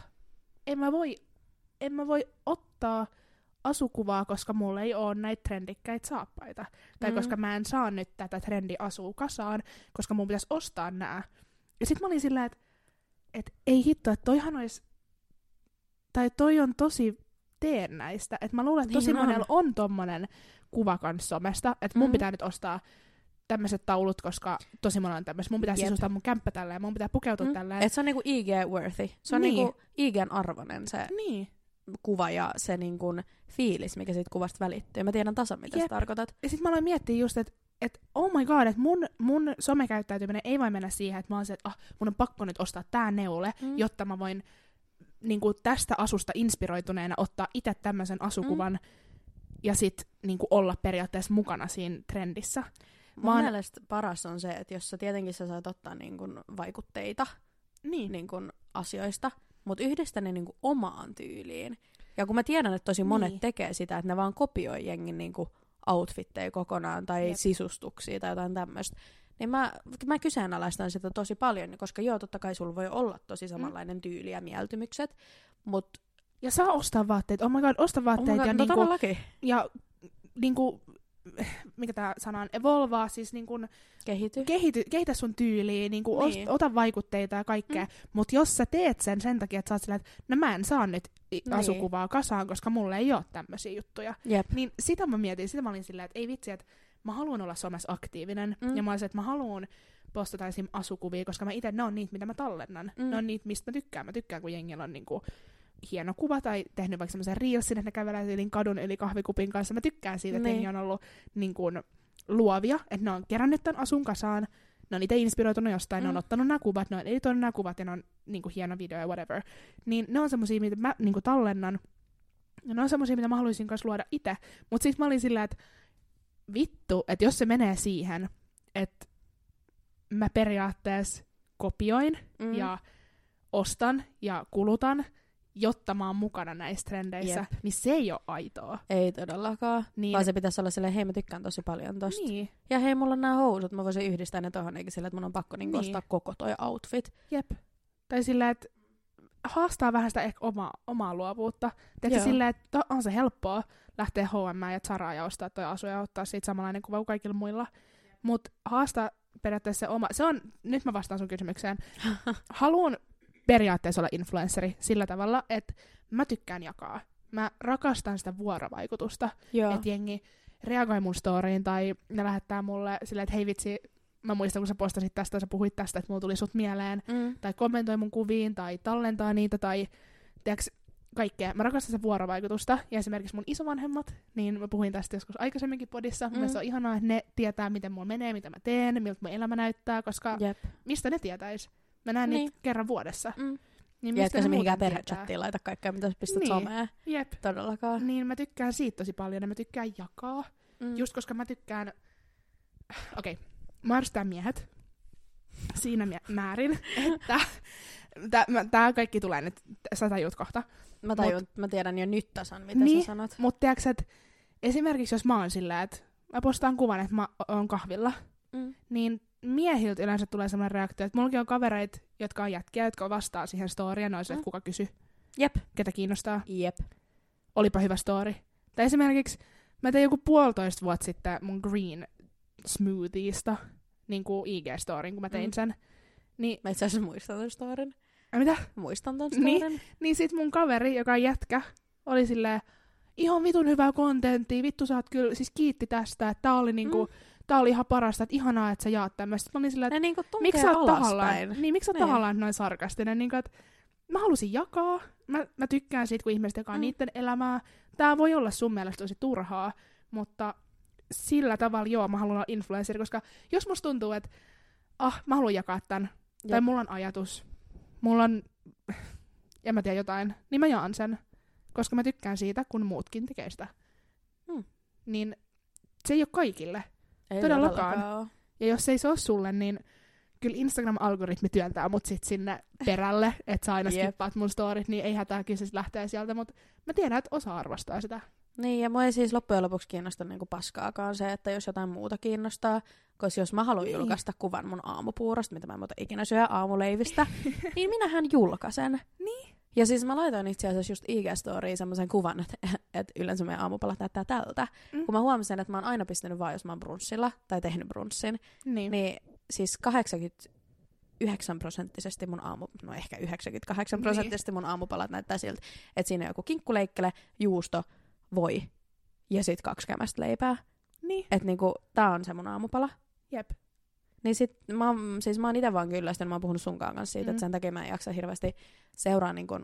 en mä voi, en mä voi ottaa asukuvaa, koska mulla ei ole näitä trendikkäitä saappaita. Tai Mm. koska mä en saa nyt tätä trendiasua kasaan, koska mun pitäisi ostaa nää. Ja sitten mä olin silleen, että et ei hitto, että toihan olisi, tai toi on tosi teennäistä. Että mä luulen, että tosi Niin on. monella on tommonen kuva kans somesta, että mun Mm. pitää nyt ostaa tämmöiset taulut, koska tosi monella on tämmöiset. Mun pitää Jep. sisustaa mun kämppä tälleen, mun pitää pukeutua mm. Tälleen. Et se on niinku IG-worthy. Se on Niin. niinku IGn arvonen se Niin. kuva ja se niinku fiilis, mikä siitä kuvasta välittyy. Mä tiedän tasan, mitä Jep. sä tarkoitat. Ja sit mä aloin miettiä just, että et, oh my god, että mun, mun somekäyttäytyminen ei vain mennä siihen, että mä oon se, että ah, mun on pakko nyt ostaa tää neule, Mm. jotta mä voin niin kuin tästä asusta inspiroituneena ottaa itse tämmöisen asukuvan mm. ja sit niin kuin olla periaatteessa mukana siinä trendissä. Mun Vaan- mielestä paras on se, että jos sä tietenkin sä saat ottaa niinku vaikutteita Niin. niinku asioista, mutta yhdistä ne niinku omaan tyyliin. Ja kun mä tiedän, että tosi monet Niin. tekee sitä, että ne vaan kopioi jengin niinku outfitteja kokonaan tai Jep. sisustuksia tai jotain tämmöistä, niin mä, mä kyseenalaistan sitä tosi paljon, koska joo, totta kai sulla voi olla tosi samanlainen tyyli ja mieltymykset, mutta Ja saa ostaa vaatteet. Oh my god, osta oh vaatteet. my God, ja, no niinku, ja niinku, mikä tämä sana on, evolvaa, siis niin kun Kehity. kehity, kehitä sun tyyliä, niin kun Niin. Ota vaikutteita ja kaikkea, mm. mutta jos sä teet sen sen takia, että sä oot silleen, että no mä en saa nyt Niin. asukuvaa kasaan, koska mulla ei ole tämmöisiä juttuja, Jep. niin sitä mä mietin, sitä mä olin silleen, että ei vitsi, että mä haluan olla somessa aktiivinen, Mm. ja mä olisin, että mä haluan postata esim. asukuvia, koska mä itse, ne on niitä, mitä mä tallennan. Mm. Ne on niitä, mistä mä tykkään. Mä tykkään, kun jengillä on niinku hieno kuva tai tehnyt vaikka semmoisen reelsin, että ne kävelee tyylin kadun yli kahvikupin kanssa. Mä tykkään siitä, että Niin. jengi on ollut niinku luovia, että ne on kerännyt tämän asun kasaan, ne on itse inspiroitunut jostain, mm. ne on Mm. ottanut nämä kuvat, ne on editoinut nämä kuvat ja ne on niinku hieno video ja whatever. Niin ne on semmosia, mitä mä niinku tallennan. Ja ne on semmosia, mitä mä haluaisin kanssa luoda itse. Mutta sitten mä olin sillä, että vittu, että jos se menee siihen, että mä periaatteessa kopioin Mm. ja ostan ja kulutan, jotta mä oon mukana näissä trendeissä, Jep. niin se ei ole aitoa. Ei todellakaan. Niin, Vaan se pitäisi olla silleen, hei mä tykkään tosi paljon tosta. niin, Ja hei, mulla on nämä housut, mä voisin yhdistää ne tohon, eikä sillä, että mun on pakko niinku Niin. ostaa koko toi outfit. jep. Tai silleen, että haastaa vähän sitä ehkä omaa, omaa luovuutta. Tiedätkö silleen, että on se helppoa lähteä H&M ja Zaraa ja ostaa toi asu ja ottaa siitä samanlainen kuva kuin kaikilla muilla. Mutta haastaa periaatteessa se oma... Se on, nyt mä vastaan sun kysymykseen. Haluan periaatteessa olla influenceri sillä tavalla, että mä tykkään jakaa. Mä rakastan sitä vuorovaikutusta. Että jengi reagoi mun storyin tai ne lähettää mulle silleen, että hei vitsi, mä muistan kun sä postasit tästä, sä puhuit tästä, että mulla tuli sut mieleen. Mm. Tai kommentoi mun kuviin tai tallentaa niitä tai tiiäks, kaikkea. Mä rakastan sitä vuorovaikutusta. Ja esimerkiksi mun isovanhemmat, niin mä puhuin tästä joskus aikaisemminkin podissa. Mm. Mm. se on ihanaa, että ne tietää, miten mulla menee, mitä mä teen, miltä mun elämä näyttää, koska Jep. mistä ne tietäis? Mä näen niin. Niitä kerran vuodessa. Mm. Niin Ja etkä se mihinkään perhechattiin laita kaikkea, mitä sä pistät Niin. someen. Jep. Todellakaan. Niin mä tykkään siitä tosi paljon ja mä tykkään jakaa. Mm. Just koska mä tykkään... Okei, okay. mä arvostan miehet siinä mie- määrin, että tämä kaikki tulee nyt, sä tajut kohta. Mä tajun, mä tiedän jo nyt tasan, mitä Niin. sä sanot. Mutta tiedätkö, että esimerkiksi jos mä oon silleen, että mä postaan kuvan, että mä oon kahvilla, Mm. niin miehiltä yleensä tulee sellainen reaktio, että mullakin on kavereita, jotka on jätkiä, jotka vastaa siihen storyin, silleen, Mm. että kuka kysy, Jep. ketä kiinnostaa, Jep. olipa hyvä story. Tai esimerkiksi mä tein joku puolitoista vuotta sitten mun green smoothiesta, niin kuin IG-storin, kun mä tein Mm. sen. Niin, Mä itse asiassa muistan ton storin. ai mitä? Muistan ton Niin. storin. Niin sit mun kaveri, joka on jätkä, oli silleen, ihan vitun hyvää kontenttia, vittu sä oot kyllä, siis kiitti tästä, että tää oli niinku, mm. Tää oli ihan parasta, että ihanaa, että sä jaat tämmöistä. Mä olin silleen, että niinku tunkee miksi sä oot tahallaan, niin miksi sä Niin. tahallaan noin sarkastinen, niin että mä halusin jakaa, mä, mä tykkään siitä, kun ihmiset jakaa Mm. mm. niiden elämää. Tää voi olla sun mielestä tosi turhaa, mutta sillä tavalla joo, mä haluan olla influencer, koska jos musta tuntuu, että ah, mä haluan jakaa tän, tai Jep. mulla on ajatus, mulla on, en mä tiedä jotain, niin mä jaan sen, koska mä tykkään siitä, kun muutkin tekee sitä. Hmm. Niin se ei ole kaikille. Ei todellakaan. Ja jos ei se ole sulle, niin kyllä Instagram-algoritmi työntää mut sit sinne perälle, että sä aina skippaat mun storit, niin ei hätää, kyllä se lähtee sieltä, mutta mä tiedän, että osa arvostaa sitä. Niin, ja mua ei siis loppujen lopuksi kiinnosta niinku paskaakaan se, että jos jotain muuta kiinnostaa, koska jos mä haluan Niin. julkaista kuvan mun aamupuurosta, mitä mä en muuta ikinä syö aamuleivistä, niin minähän julkaisen. Niin. Ja siis mä laitoin itse asiassa just IG-storiin semmoisen kuvan, että, että yleensä meidän aamupalat näyttää tältä. Mm. Kun mä huomasin, että mä oon aina pistänyt vaan, jos mä oon brunssilla tai tehnyt brunssin, Niin. niin siis 89 prosenttisesti mun aamu, no ehkä 98 prosenttisesti mun aamupalat näyttää siltä, että siinä on joku kinkkuleikkele, juusto, voi ja sit kaksi kämästä leipää. niin. Että niinku, tää on se mun aamupala. Jep. Niin sit mä, oon- siis mä oon ite vaan kyllästynyt, mä oon puhunut sunkaan kanssa siitä, mm. Mm. että sen takia mä en jaksa hirveästi seuraa niinku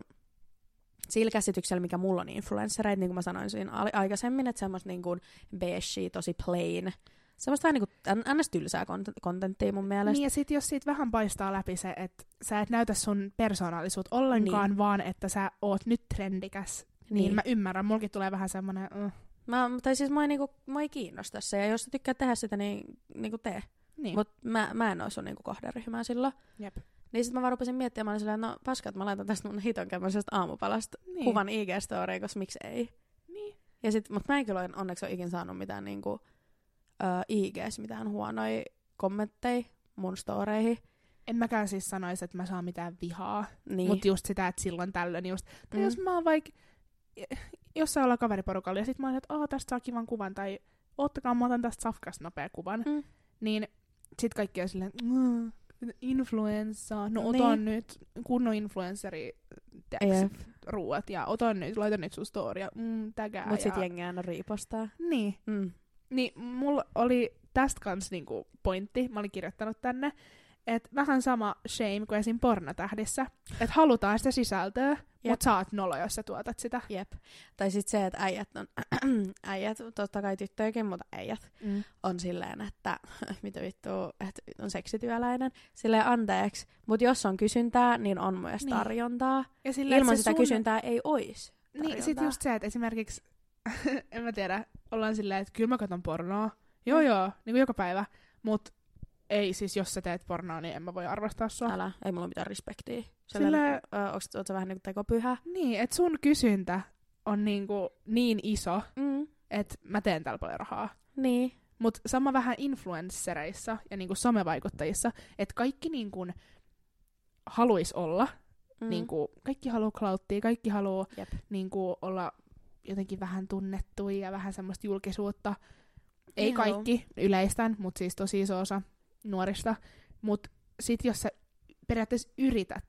sillä käsityksellä, mikä mulla on influenssereita, niin kuin mä sanoin siinä aikaisemmin, että semmoista niinku beige, tosi plain, semmoista vähän niinku ns. tylsää kont- kontenttia mun mielestä. Niin ja sit jos siitä vähän paistaa läpi se, että sä et näytä sun persoonallisuutta ollenkaan, niin. vaan että sä oot nyt trendikäs, niin, niin mä ymmärrän, mulkin tulee vähän semmonen, uh, Mä, tai siis mua ei, niinku, mua ei kiinnosta se, ja jos sä tykkää tehdä sitä, niin niinku tee. Niin. Mut mä, mä en sun niinku kohderyhmää silloin. Jep. Niin sit mä vaan rupesin miettimään, mä olin silleen, no paska, että mä laitan tästä mun hiton kämmäisestä aamupalasta Niin. kuvan IG-storyin, koska miksi ei. Niin. Ja sit, mut mä en kyllä onneksi ole ikin saanut mitään niinku, ö, IGs, mitään huonoja kommentteja mun storeihin. En mäkään siis sanoisi, että mä saan mitään vihaa, Niin. mutta just sitä, että silloin tällöin just. Tai Mm. jos mä oon vaikka jossain olla kaveriporukalla ja sit mä oon, että aah, tästä saa kivan kuvan tai ottakaa, mä otan tästä safkasta nopea kuvan. Mm. Niin sit kaikki on silleen, "Mm, influenssa, no Niin. otan nyt kunnon influenceri ruuat ja otan nyt, laitan nyt sun storia, mm, tägää. Mut sit ja... jengi aina riipostaa. Niin, Mm. niin mulla oli tästä kans niinku pointti, mä olin kirjoittanut tänne, että vähän sama shame kuin esim. pornotähdissä, että halutaan sitä sisältöä. Mutta sä oot nolo, jos sä tuotat sitä. Jep. Tai sit se, että äijät on, äijät, totta kai tyttöjäkin, mutta äijät Mm. on silleen, että mitä vittu, että on seksityöläinen. Silleen anteeksi, mutta jos on kysyntää, niin on myös Niin. tarjontaa. Ja silleen, Ilman sitä sun- kysyntää ei ois Niin, sit just se, että esimerkiksi, en mä tiedä, ollaan silleen, että kyllä mä katson pornoa. Joo Mm. joo, niin kuin joka päivä. Mut ei siis, jos sä teet pornoa, niin en mä voi arvostaa sua. Älä, ei mulla mitään respektiä. Oot sä vähän niinku tekopyhä? Niin, että sun kysyntä on niinku niin iso, Mm. että mä teen tällä paljon rahaa. Niin. Mutta sama vähän influenssereissa ja niinku somevaikuttajissa, että kaikki niinku haluais olla, Mm. mm. niinku, kaikki haluaa clouttia, kaikki haluaa Jep. niinku olla jotenkin vähän tunnettuja ja vähän semmoista julkisuutta. Ei Niin haluu. kaikki yleistän, mutta siis tosi iso osa nuorista. Mutta sit jos sä periaatteessa yrität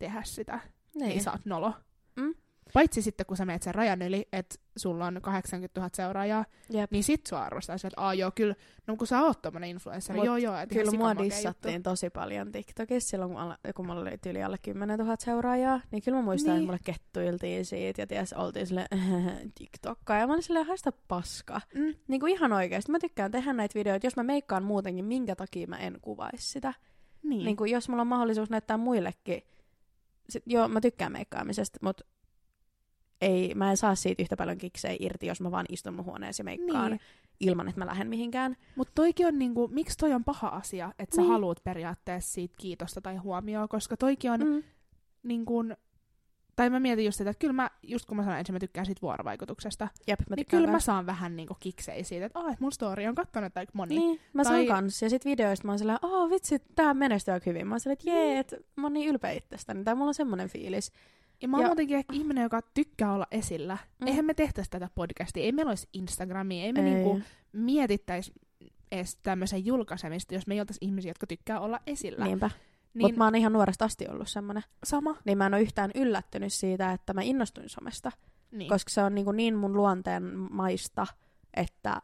tehdä sitä, niin, niin sä oot nolo. Mm. Paitsi sitten, kun sä meet sen rajan yli, että sulla on 80 000 seuraajaa, Jep. niin sit sua arvostaa sillä, että joo, kyllä, no kun sä oot tommonen influencer, Mut joo joo, että Kyllä mua dissattiin tosi paljon TikTokissa silloin, kun, alla, kun mulla oli yli alle 10 000 seuraajaa. Niin kyllä mä muistan, Niin. että mulle kettuiltiin siitä ja ties, oltiin sille TikTokkaa. Ja mä olin silleen, haista paska. Mm. Niin kuin ihan oikeasti. Mä tykkään tehdä näitä videoita. Jos mä meikkaan muutenkin, minkä takia mä en kuvaisi sitä. Niin. niin kuin, jos mulla on mahdollisuus näyttää muillekin. Sit, joo, mä tykkään meikkaamisesta, mutta ei, mä en saa siitä yhtä paljon kiksejä irti, jos mä vaan istun mun huoneessa ja meikkaan Niin. ilman, että mä lähden mihinkään. Mutta toikin on niinku, miksi toi on paha asia, että sä Niin. haluat periaatteessa siitä kiitosta tai huomioon, koska toikin on Mm. niin kuin, tai mä mietin just sitä, että kyllä mä, just kun mä sanoin, että mä tykkään siitä vuorovaikutuksesta, Jep, mä niin kyllä mä saan vähän niinku kiksei siitä, että aah, mun story on kattonut aika moni. Niin, mä Tai- saan kans. Ja sit videoista mä oon silleen, oh vitsi, tää menestyy aika hyvin. Mä oon silleen, että jee, et mä oon niin ylpeä itsestäni. Tai mulla on semmonen fiilis. Ja mä oon Ja- muutenkin ehkä ihminen, joka tykkää olla esillä. Mm. Eihän me tehtäisi tätä podcastia, ei meillä olisi Instagramia, ei me Ei. niinku mietittäisi edes tämmöisen julkaisemista, jos me ei oltaisi ihmisiä, jotka tykkää olla esillä. Niinpä. Niin Mutta mä oon ihan nuoresta asti ollut semmonen. sama. Niin mä en ole yhtään yllättynyt siitä, että mä innostuin somesta. Niin. Koska se on niin, niin mun luonteen maista, että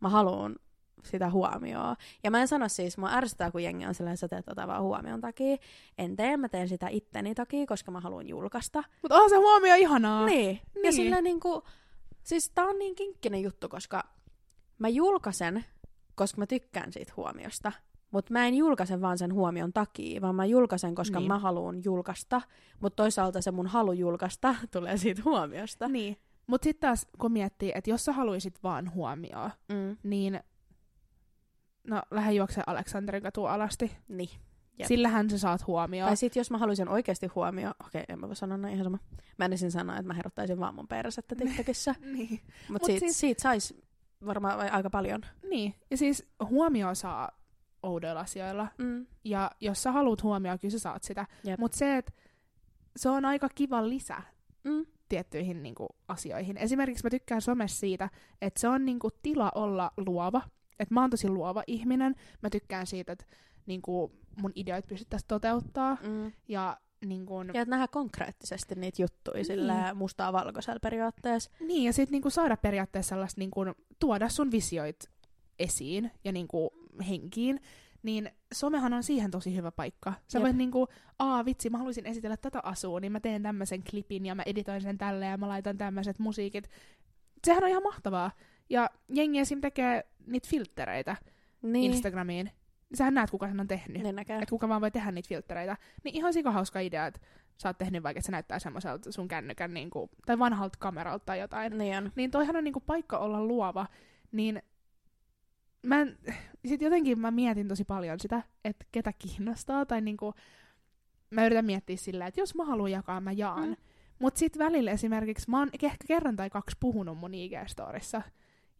mä haluan sitä huomioon. Ja mä en sano siis, mua ärsyttää, kun jengi on silleen, sä teet tota vaan huomion takia. En tee, mä teen sitä itteni takia, koska mä haluan julkaista. Mutta on se huomio ihanaa. Niin. Ja Niin. silleen niinku, siis tää on niin kinkkinen juttu, koska mä julkaisen, koska mä tykkään siitä huomiosta. Mutta mä en julkaise vaan sen huomion takia, vaan mä julkaisen, koska Niin. mä haluan julkaista. Mutta toisaalta se mun halu julkaista tulee siitä huomiosta. Niin. Mutta sitten taas, kun miettii, että jos sä haluaisit vaan huomioon, Mm. niin no lähde juokse Aleksanterin katua alasti. Niin. Jep. Sillähän sä saat huomioon. Tai sit jos mä haluaisin oikeasti huomioon, okei, en mä voi sanoa näin ihan sama. Mä en ensin sanoa, että mä herottaisin vaan mun persettä TikTokissa. niin. Mutta Mut siitä, siis- siitä sais varmaan aika paljon. niin. Ja siis huomioon saa oudoilla asioilla. Mm. Ja jos sä haluat huomioon, kyllä sä saat sitä. Mutta se, että se on aika kiva lisä Mm. tiettyihin niinku, asioihin. Esimerkiksi mä tykkään somessa siitä, että se on niinku, tila olla luova. Että mä oon tosi luova ihminen. Mä tykkään siitä, että niinku, mun ideoit pystyttäisiin toteuttaa. Mm. Ja, niinku, Ja että nähdään konkreettisesti niitä juttuja Niin. sillä mustaa valkoisella periaatteessa. niin, ja sitten niinku, saada periaatteessa sellaista, niinku, tuoda sun visioit esiin ja niinku, henkiin. Niin somehan on siihen tosi hyvä paikka. Sä Jep. voit niinku, aa vitsi, mä haluaisin esitellä tätä asua, niin mä teen tämmöisen klipin ja mä editoin sen tälle ja mä laitan tämmöiset musiikit. Sehän on ihan mahtavaa. Ja jengi esim. tekee niitä filttereitä Niin. Instagramiin. Sähän näet, kuka sen on tehnyt. Niin näkee. Että kuka vaan voi tehdä niitä filttereitä. Niin ihan sikahauska idea, että sä oot tehnyt vaikka, että se näyttää semmoiselta sun kännykän niinku, tai vanhalta kameralta tai jotain. Niin on. Niin toihan on niinku paikka olla luova. Niin mä en, sit jotenkin mä mietin tosi paljon sitä, että ketä kiinnostaa. Tai niinku, mä yritän miettiä sillä, että jos mä haluan jakaa, mä jaan. Mm. Mm. Mut sit välillä esimerkiksi, mä oon ehkä kerran tai kaksi puhunut mun IG-storissa.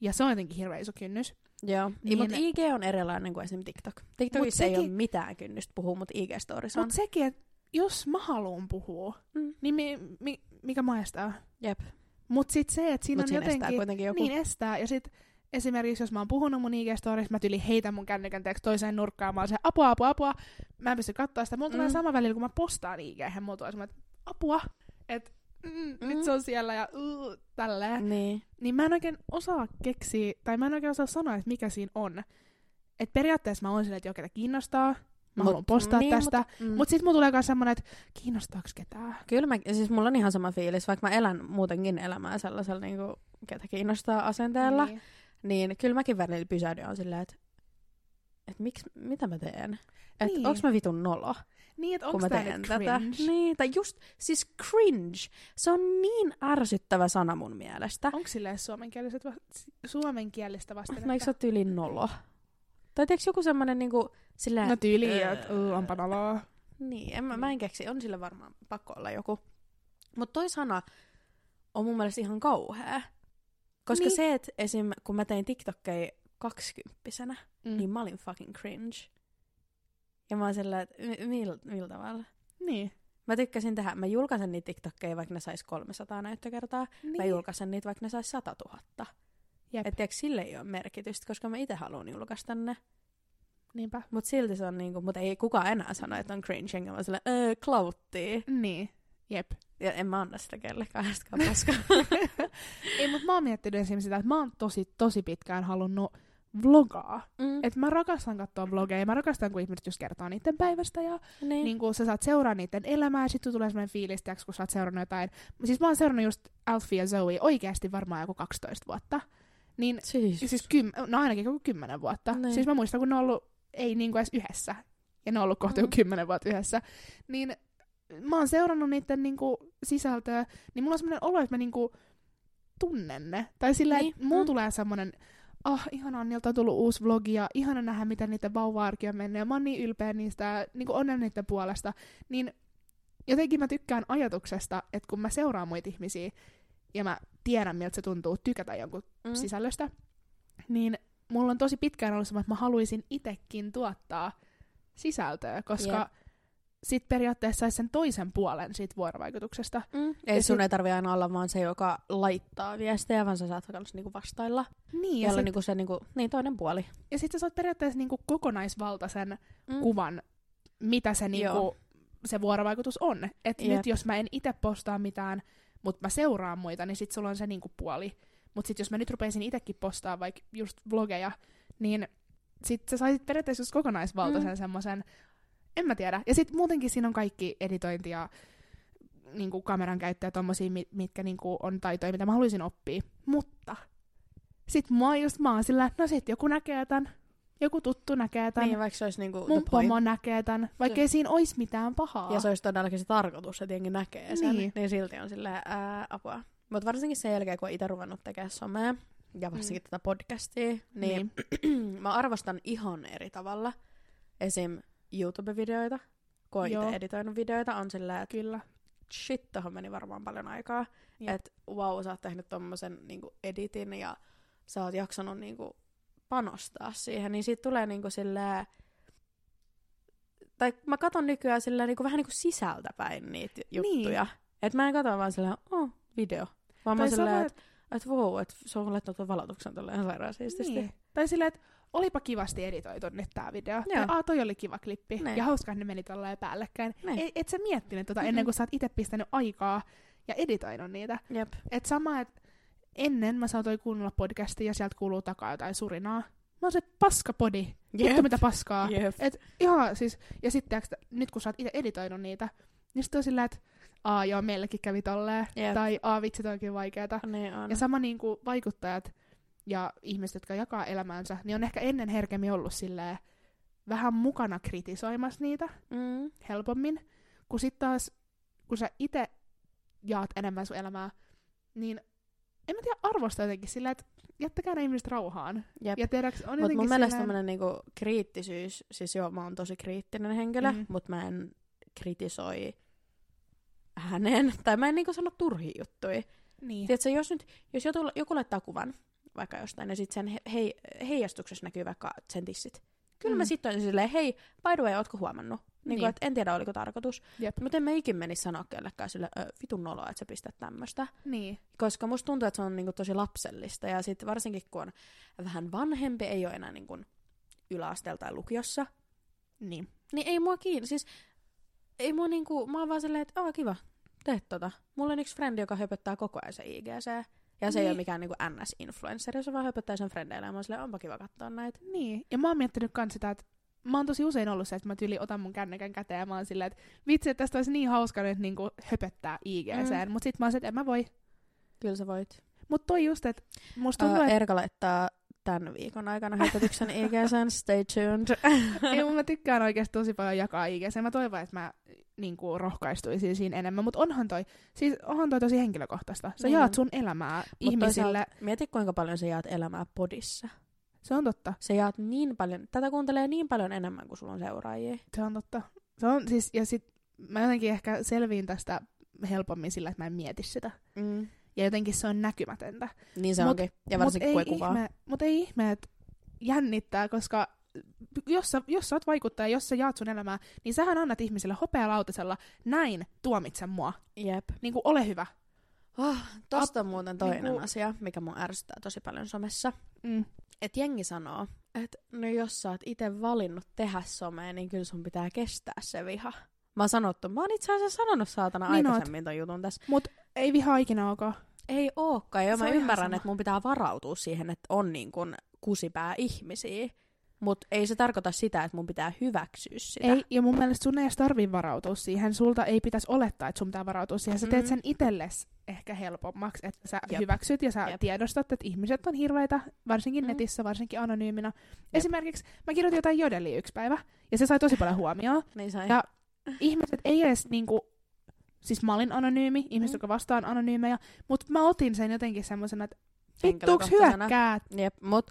Ja se on jotenkin hirveä iso kynnys. Joo. Niin, Niin- mutta IG on erilainen kuin esimerkiksi TikTok. TikTokissa ei ole mitään kynnystä puhua, mutta IG-storissa on. Mut sekin, että jos mä haluan puhua, Mm. niin mi, mi, mikä mä estää? Jep. Mut sit se, että siinä Mut on siinä estää jotenkin... kuitenkin joku. Niin estää. Ja sit esimerkiksi jos mä oon puhunut mun ig mä tyli heitän mun kännykän teeksi toiseen nurkkaan, mä oon se apua, apua, apua, mä en pysty katsoa sitä. Mulla tulee Mm. sama välillä, kun mä postaan ig mulla tulee semmoinen, että apua, että mm, Mm. nyt se on siellä ja uh, tälleen. Niin. Niin mä en oikein osaa keksiä, tai mä en oikein osaa sanoa, että mikä siinä on. Et periaatteessa mä oon silleen, että joku ketä kiinnostaa, mä Mut- haluan postaa niin, tästä. Mut, mm. Mut sit mulla tulee myös semmonen, että kiinnostaako ketään. Kyllä mä, siis mulla on ihan sama fiilis, vaikka mä elän muutenkin elämää sellaisella, niin kuin, ketä kiinnostaa asenteella, niin, Niin. niin kyllä mäkin välillä pysähdyn on silleen, että et miksi, mitä mä teen? Että Niin. niin. onks mä vitun nolo, Niin, että mä tää teen nyt tätä? Niin, tai just, siis cringe. Se on niin ärsyttävä sana mun mielestä. Onko silleen suomenkieliset va- suomenkielistä vastaan? No eikö se ole nolo? Tai tiedätkö joku semmonen niinku, silleen... No tyyli, Öö. että onpa noloa. Niin, en mä, mä en keksi. On sillä varmaan pakko olla joku. Mutta toi sana on mun mielestä ihan kauhea. Koska Niin. se, että esim. kun mä tein TikTokkeja kaksikymppisenä, Mm. niin mä olin fucking cringe. Ja mä oon sillä, että mi- mil, millä tavalla? Niin. Mä tykkäsin tehdä, mä julkaisen niitä TikTokkeja, vaikka ne sais 300 näyttökertaa. niin. Mä julkaisen niitä, vaikka ne sais 100 000. Jep. Et tiedätkö, sille ei ole merkitystä, koska mä itse haluan julkaista ne. Niinpä. Mut silti se on niinku, mut ei kukaan enää sano, että on cringe, enkä mä silleen, öö, klauttii. Niin. Jep. Ja en mä anna sitä kellekään paskaa. Ei, mutta mä oon miettinyt esimerkiksi sitä, että mä oon tosi, tosi pitkään halunnut vlogaa. mm. Et mä rakastan katsoa vlogeja, mä rakastan, kun ihmiset just kertoo niiden päivästä ja niin. niin kun sä saat seuraa niiden elämää ja sitten tulee semmoinen fiilis, tiiäks, kun sä oot seurannut jotain. Siis mä oon seurannut just Alfie ja Zoe oikeasti varmaan joku 12 vuotta. Niin Siis. siis kym, no ainakin joku 10 vuotta. Niin. Siis mä muistan, kun ne on ollut, ei niinku edes yhdessä. Ja ne on ollut kohta mm. 10 vuotta yhdessä. Niin mä oon seurannut niiden niinku sisältöä, niin mulla on semmoinen olo, että mä niinku tunnen ne. Tai sillä, niin. Niin, että mm. tulee semmoinen, ah, ihanaa, niiltä on tullut uusi vlogi ja ihana nähdä, miten niiden vauva-arki on mennyt. Ja mä oon niin ylpeä niistä ja niinku onnen niiden puolesta. Niin jotenkin mä tykkään ajatuksesta, että kun mä seuraan muita ihmisiä ja mä tiedän, miltä se tuntuu tykätä jonkun mm. sisällöstä, niin mulla on tosi pitkään ollut semmoinen, että mä haluaisin itekin tuottaa sisältöä, koska Jep. Sit periaatteessa saisi sen toisen puolen siitä vuorovaikutuksesta. Mm. Ei Ja sun sit- ei tarvi aina olla vaan se, joka laittaa viestejä, vaan sä saat myös niinku vastailla. Niin, Ja sit, niinku se niinku, niin toinen puoli. ja sit sä saat periaatteessa niinku kokonaisvaltaisen Mm. kuvan, mitä se, niinku, Joo. se vuorovaikutus on. Et Jep. nyt jos mä en itse postaa mitään, mutta mä seuraan muita, niin sit sulla on se niinku puoli. Mutta sit jos mä nyt rupeisin itsekin postaa vaikka just vlogeja, niin sit sä saisit periaatteessa just kokonaisvaltaisen mm. Mm. semmoisen, en mä tiedä. Ja sit muutenkin siinä on kaikki editointi ja niinku kameran käyttö ja tommosia, mit, mitkä niinku on taitoja, mitä mä haluaisin oppia. Mutta sit mua just mä oon sillä, että no sit joku näkee tän, joku tuttu näkee tän, Niin, vaikka se olisi niinku mun pomo näkee tän, vaikka ei siinä ois mitään pahaa. Ja se olisi todellakin se tarkoitus, että jengi näkee sen. Niin. Niin, silti on silleen ää, apua. Mutta varsinkin sen jälkeen, kun itse ruvennut tekemään somea, ja varsinkin mm. tätä podcastia, niin, niin. mä arvostan ihan eri tavalla esim. YouTube-videoita, kun on itse editoinut videoita, on silleen, että Kyllä. shit, tohon meni varmaan paljon aikaa. Että wow, sä oot tehnyt tommosen niinku editin ja sä oot jaksanut niinku panostaa siihen, niin siitä tulee niinku silleen, tai mä katon nykyään silleen niinku vähän niinku sisältäpäin niitä juttuja. Niin. Että mä en katso vaan silleen, oh, video. Vaan mä Tai silleen, sama, että et wow, että se on laittanut tuon valotuksen tolleen sairaan siististi. Niin. Tai silleen, että olipa kivasti editoitu nyt tää video. Joo. Tai, Aa, toi oli kiva klippi. Niin. Ja hauska, että ne meni tolleen päällekkäin. Niin. Et, et sä miettinyt tota ennen kuin sä oot itse pistänyt aikaa ja editoinut niitä. Jep. Et sama, että ennen mä saatoin kuunnella podcastia ja sieltä kuuluu takaa jotain surinaa. Mä oon se paskapodi. Vittu mitä paskaa. Jep. Et ihan siis, ja sitten nyt kun sä oot itse editoinut niitä, niin sit on sillä, että aa joo, meillekin kävi tolleen. Jep. Tai aa vitsi, toi onkin vaikeeta. Niin on. Ja sama niin kuin vaikuttajat ja ihmiset, jotka jakaa elämäänsä, niin on ehkä ennen herkemmin ollut silleen vähän mukana kritisoimassa niitä mm. helpommin. Kun sitten taas, kun sä itse jaat enemmän sun elämää, niin en mä tiedä arvosta jotenkin silleen, että jättäkää ne ihmiset rauhaan. Jep. Ja tiedäks, on jotenkin mun mielestä silleen, tämmönen niinku kriittisyys, siis joo, mä oon tosi kriittinen henkilö, Mm. mutta mä en kritisoi hänen, tai mä en niinku sano turhia juttuja. niin. Tiedätkö, jos nyt, jos joku, joku laittaa kuvan vaikka jostain, ja sitten sen he, hei, heijastuksessa näkyy vaikka sen tissit. Kyllä mm. mä sitten on silleen, hei, by the way, ootko huomannut? Niin. Niin. Kuin, että en tiedä, oliko tarkoitus. Jep. Mutta en mä ikin menisi sanoa kellekään sille, vitun noloa, että sä pistät tämmöstä. Niin. Koska musta tuntuu, että se on niinku tosi lapsellista. Ja sitten varsinkin, kun on vähän vanhempi, ei ole enää niinku yläasteella tai lukiossa, Niin. niin ei mua kiinni. Siis ei mua niinku, mä oon vaan silleen, että aah kiva, teet tota. Mulla on yksi frendi, joka höpöttää koko ajan se IGC. Ja se ei Niin. ole mikään niinku NS-influencer, se vaan höpöttää sen frendeille. Ja mä oon silleen, onpa kiva katsoa näitä. Niin. Ja mä oon miettinyt kans sitä, että mä oon tosi usein ollut se, että mä tyyli otan mun kännykän käteen ja mä oon silleen, että vitsi, että tästä olisi niin hauska nyt niinku höpöttää IGC. Mm. Mut sit mä oon se, että en mä voi. Kyllä sä voit. Mut toi just, että musta tuntuu, Uh, että Erka laittaa tämän viikon aikana höpötyksen IGCn. Stay tuned. ei, mut mä tykkään oikeasti tosi paljon jakaa IGC. Mä toivon, että mä niinku rohkaistuisin siinä enemmän. Mut onhan toi, siis onhan toi tosi henkilökohtaista. Sä Niin jaat sun elämää Mut ihmisille. Mieti, kuinka paljon sä jaat elämää podissa. Se on totta. Sä jaat niin paljon, tätä kuuntelee niin paljon enemmän kuin sulla on seuraajia. Se on totta. Se on siis, ja sit mä jotenkin ehkä selviin tästä helpommin sillä, että mä en mieti sitä. Mm. Ja jotenkin se on näkymätöntä. Niin se Mut- onkin. Ja varsinkin mut kun ei kuvaa. ihme, Mutta ei ihme, että jännittää, koska jos sä, jos sä oot vaikuttaja, jos sä jaat sun elämää, niin sähän annat ihmiselle hopealautasella, näin tuomitse mua. Jep. Niin kuin ole hyvä. Oh, tosta on muuten toinen niinku- asia, mikä mun ärsyttää tosi paljon somessa. Mm. Että jengi sanoo, että no jos sä oot itse valinnut tehdä somea, niin kyllä sun pitää kestää se viha. Mä oon sanottu, mä oon itse asiassa sanonut saatana Niin oot. aikaisemmin ton jutun tässä. Mut ei viha ikinä ok. Ei ookaan, ja Se mä ymmärrän, sama. että mun pitää varautua siihen, että on niin kuin kusipää ihmisiä. Mutta ei se tarkoita sitä, että mun pitää hyväksyä sitä. Ei, ja mun mielestä sun ei edes tarvii varautua siihen. Sulta ei pitäisi olettaa, että sun pitää varautua siihen. Sä teet Mm. sen itsellesi ehkä helpommaksi, että sä Jep. hyväksyt ja sä Jep. tiedostat, että ihmiset on hirveitä, varsinkin Mm. netissä, varsinkin anonyyminä. Esimerkiksi mä kirjoitin jotain jodelia yksi päivä, ja se sai tosi paljon huomioon. Niin sai. Ja ihmiset ei edes niinku, siis mä olin anonyymi, ihmiset, Mm. jotka vastaan anonyymejä, mutta mä otin sen jotenkin semmosena, että vittuuks hyökkäät? Jep, mut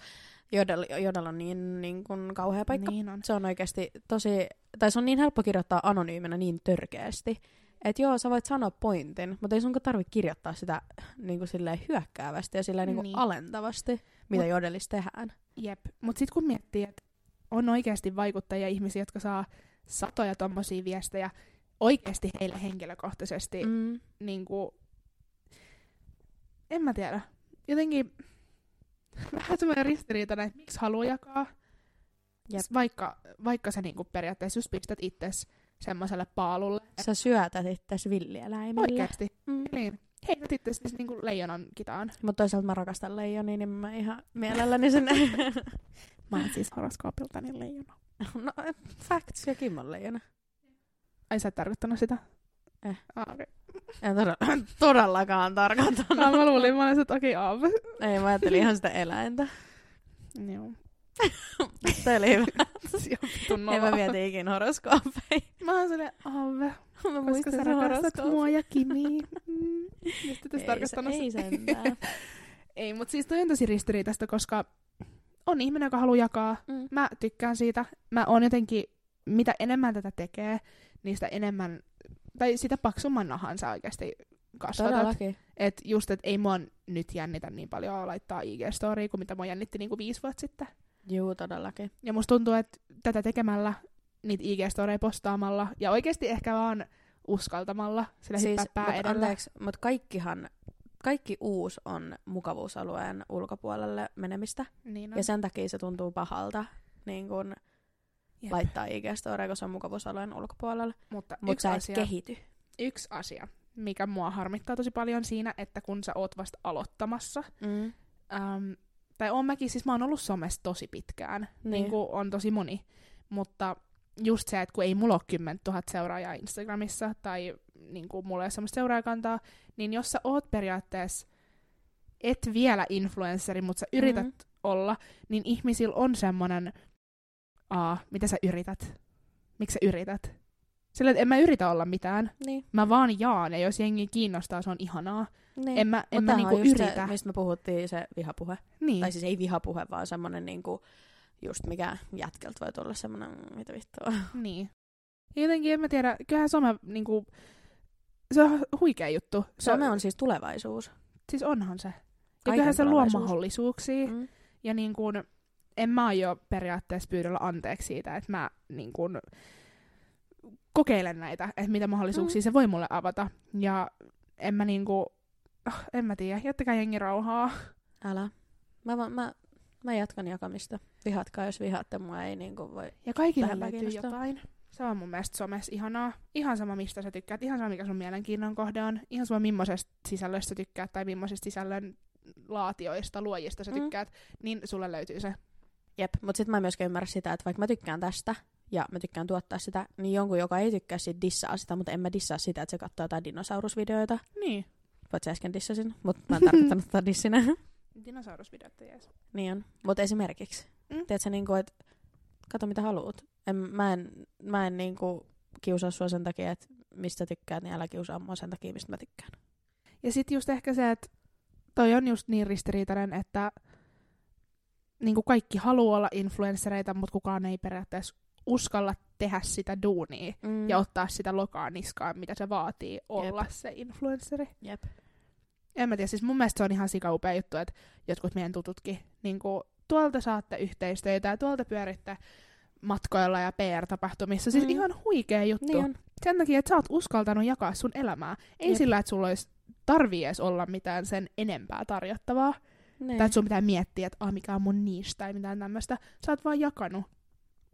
Jodel, Jodel on niin, niin kuin kauhea paikka. Niin on. Se on oikeasti tosi, tai se on niin helppo kirjoittaa anonyyminä niin törkeästi. Että joo, sä voit sanoa pointin, mutta ei sun tarvitse kirjoittaa sitä niin kuin silleen hyökkäävästi ja silleen niin kuin Niin. alentavasti, mitä Mut- Jodelissa tehdään. Jep. Mutta sitten kun miettii, että on oikeasti vaikuttajia ihmisiä, jotka saa satoja tommosia viestejä oikeasti heille henkilökohtaisesti, mm. Niin kuin, en mä tiedä. Jotenkin vähän semmoinen ristiriitainen, että miksi haluaa jakaa, Jep. vaikka, vaikka sä niinku periaatteessa just pistät itses semmoiselle paalulle. Sä syötät itse villieläimille. Oikeasti. Mm. Niin. Heität itse siis niinku leijonan kitaan. Mutta toisaalta mä rakastan leijonia, niin mä ihan mielelläni sen... Mä oon siis horoskoopiltani leijona. no, facts ja Kim on leijona. Ai sä et tarkoittanut sitä? Eh. Ah, okay. En todella, todellakaan tarkoittanut. ah, mä luulin, mä olin se toki av. Ei, mä ajattelin ihan sitä eläintä. Joo. Se oli hyvä. En mä mieti ikinä horoskoopeja. Mä oon silleen, Ave, Mä koska sä sen rakastat horoskoopin. mua ja Kimi. Mistä tässä tarkoittanut ei sentään. Ei, mutta siis toi on tosi ristiriitaista, koska on ihminen, joka haluaa jakaa. Mm. Mä tykkään siitä. Mä oon jotenkin, mitä enemmän tätä tekee, niin sitä enemmän, tai sitä paksumman nahan sä oikeasti kasvatat. Todellakin. Et just, että ei mua nyt jännitä niin paljon laittaa IG-storya kuin mitä mua jännitti niinku viisi vuotta sitten. Juu, todellakin. Ja musta tuntuu, että tätä tekemällä, niitä IG-storeja postaamalla ja oikeasti ehkä vaan uskaltamalla sillä siis, hyppää pää mut edellä. anteeksi, mutta kaikkihan, kaikki uusi on mukavuusalueen ulkopuolelle menemistä. Niin on. Ja sen takia se tuntuu pahalta niin kun Jep. laittaa IG-storia, kun se on mukavuusalueen ulkopuolella. Mutta Mutta yksi sä asia, kehity. yksi asia, mikä mua harmittaa tosi paljon siinä, että kun sä oot vasta aloittamassa, Mm. äm, tai on mäkin, siis mä oon ollut somessa tosi pitkään, Niin. niin kuin on tosi moni, mutta just se, että kun ei mulla ole 10 000 seuraajaa Instagramissa, tai niin kuin mulla ei ole semmoista seuraajakantaa, niin jos sä oot periaatteessa, et vielä influenssari, mutta sä yrität Mm. olla, niin ihmisillä on semmonen, aa, mitä sä yrität? Miksi sä yrität? Sillä, että en mä yritä olla mitään. Niin. Mä vaan jaan, ja jos jengi kiinnostaa, se on ihanaa. niin. En mä, en Mut mä niinku yritä. Se, mistä me puhuttiin, se vihapuhe. niin. Tai siis ei vihapuhe, vaan semmonen niinku, just mikä jätkeltä voi tulla semmonen, mitä vittua. Niin. Jotenkin, en mä tiedä, kyllähän some, niinku, se on huikea juttu. Se, Some on siis tulevaisuus. Siis onhan se. Ja kyllähän se luo mahdollisuuksia. Mm. Ja niin kuin, en mä aio periaatteessa pyydellä anteeksi siitä, että mä niin kuin, kokeile näitä, että mitä mahdollisuuksia mm. se voi mulle avata. Ja en mä niinku, oh, en mä tiedä, jättäkää jengi rauhaa. Älä. Mä, mä, mä, jatkan jakamista. Vihatkaa, jos vihaatte, mua ei niinku voi... Ja kaikille löytyy jotain. Se on mun mielestä somessa ihanaa. Ihan sama, mistä sä tykkäät. Ihan sama, mikä sun mielenkiinnon kohde on. Ihan sama, millaisesta sisällöstä sä tykkäät tai millaisista sisällön laatioista, luojista sä Mm. tykkäät. Niin sulle löytyy se. Jep, mutta sitten mä en myöskään ymmärrä sitä, että vaikka mä tykkään tästä ja mä tykkään tuottaa sitä, niin jonkun, joka ei tykkää siitä, dissaa sitä, mutta en mä dissaa sitä, että se katsoo jotain dinosaurusvideoita. Niin. Voit sä äsken dissasin, mutta mä en tarkoittanut tätä dissinä. Dinosaurusvideot jees. niin on. Mutta esimerkiksi, Mm. tiedätkö, niinku, että kato mitä haluat. En, mä en, mä en niinku, kiusaa sua sen takia, että mistä tykkäät, niin älä kiusaa mua sen takia, mistä mä tykkään. Ja sitten just ehkä se, että toi on just niin ristiriitainen, että niin kuin kaikki haluaa olla influenssereita, mutta kukaan ei periaatteessa uskalla tehdä sitä duunia Mm. ja ottaa sitä lokaa niskaan, mitä se vaatii olla se influensseri. Jep. En mä tiedä, siis mun mielestä se on ihan sikaupea juttu, että jotkut meidän tututkin, niin kuin, tuolta saatte yhteistyötä ja tuolta pyöritte matkoilla ja PR-tapahtumissa. Siis Mm. ihan huikea juttu. Niin on. Sen takia, että sä oot uskaltanut jakaa sun elämää. Ei Jep. sillä, että sulla olisi tarvii edes olla mitään sen enempää tarjottavaa. Niin. Tai että sun pitää miettiä, että ah, mikä on mun niche tai mitään tämmöistä. Sä oot vaan jakanut.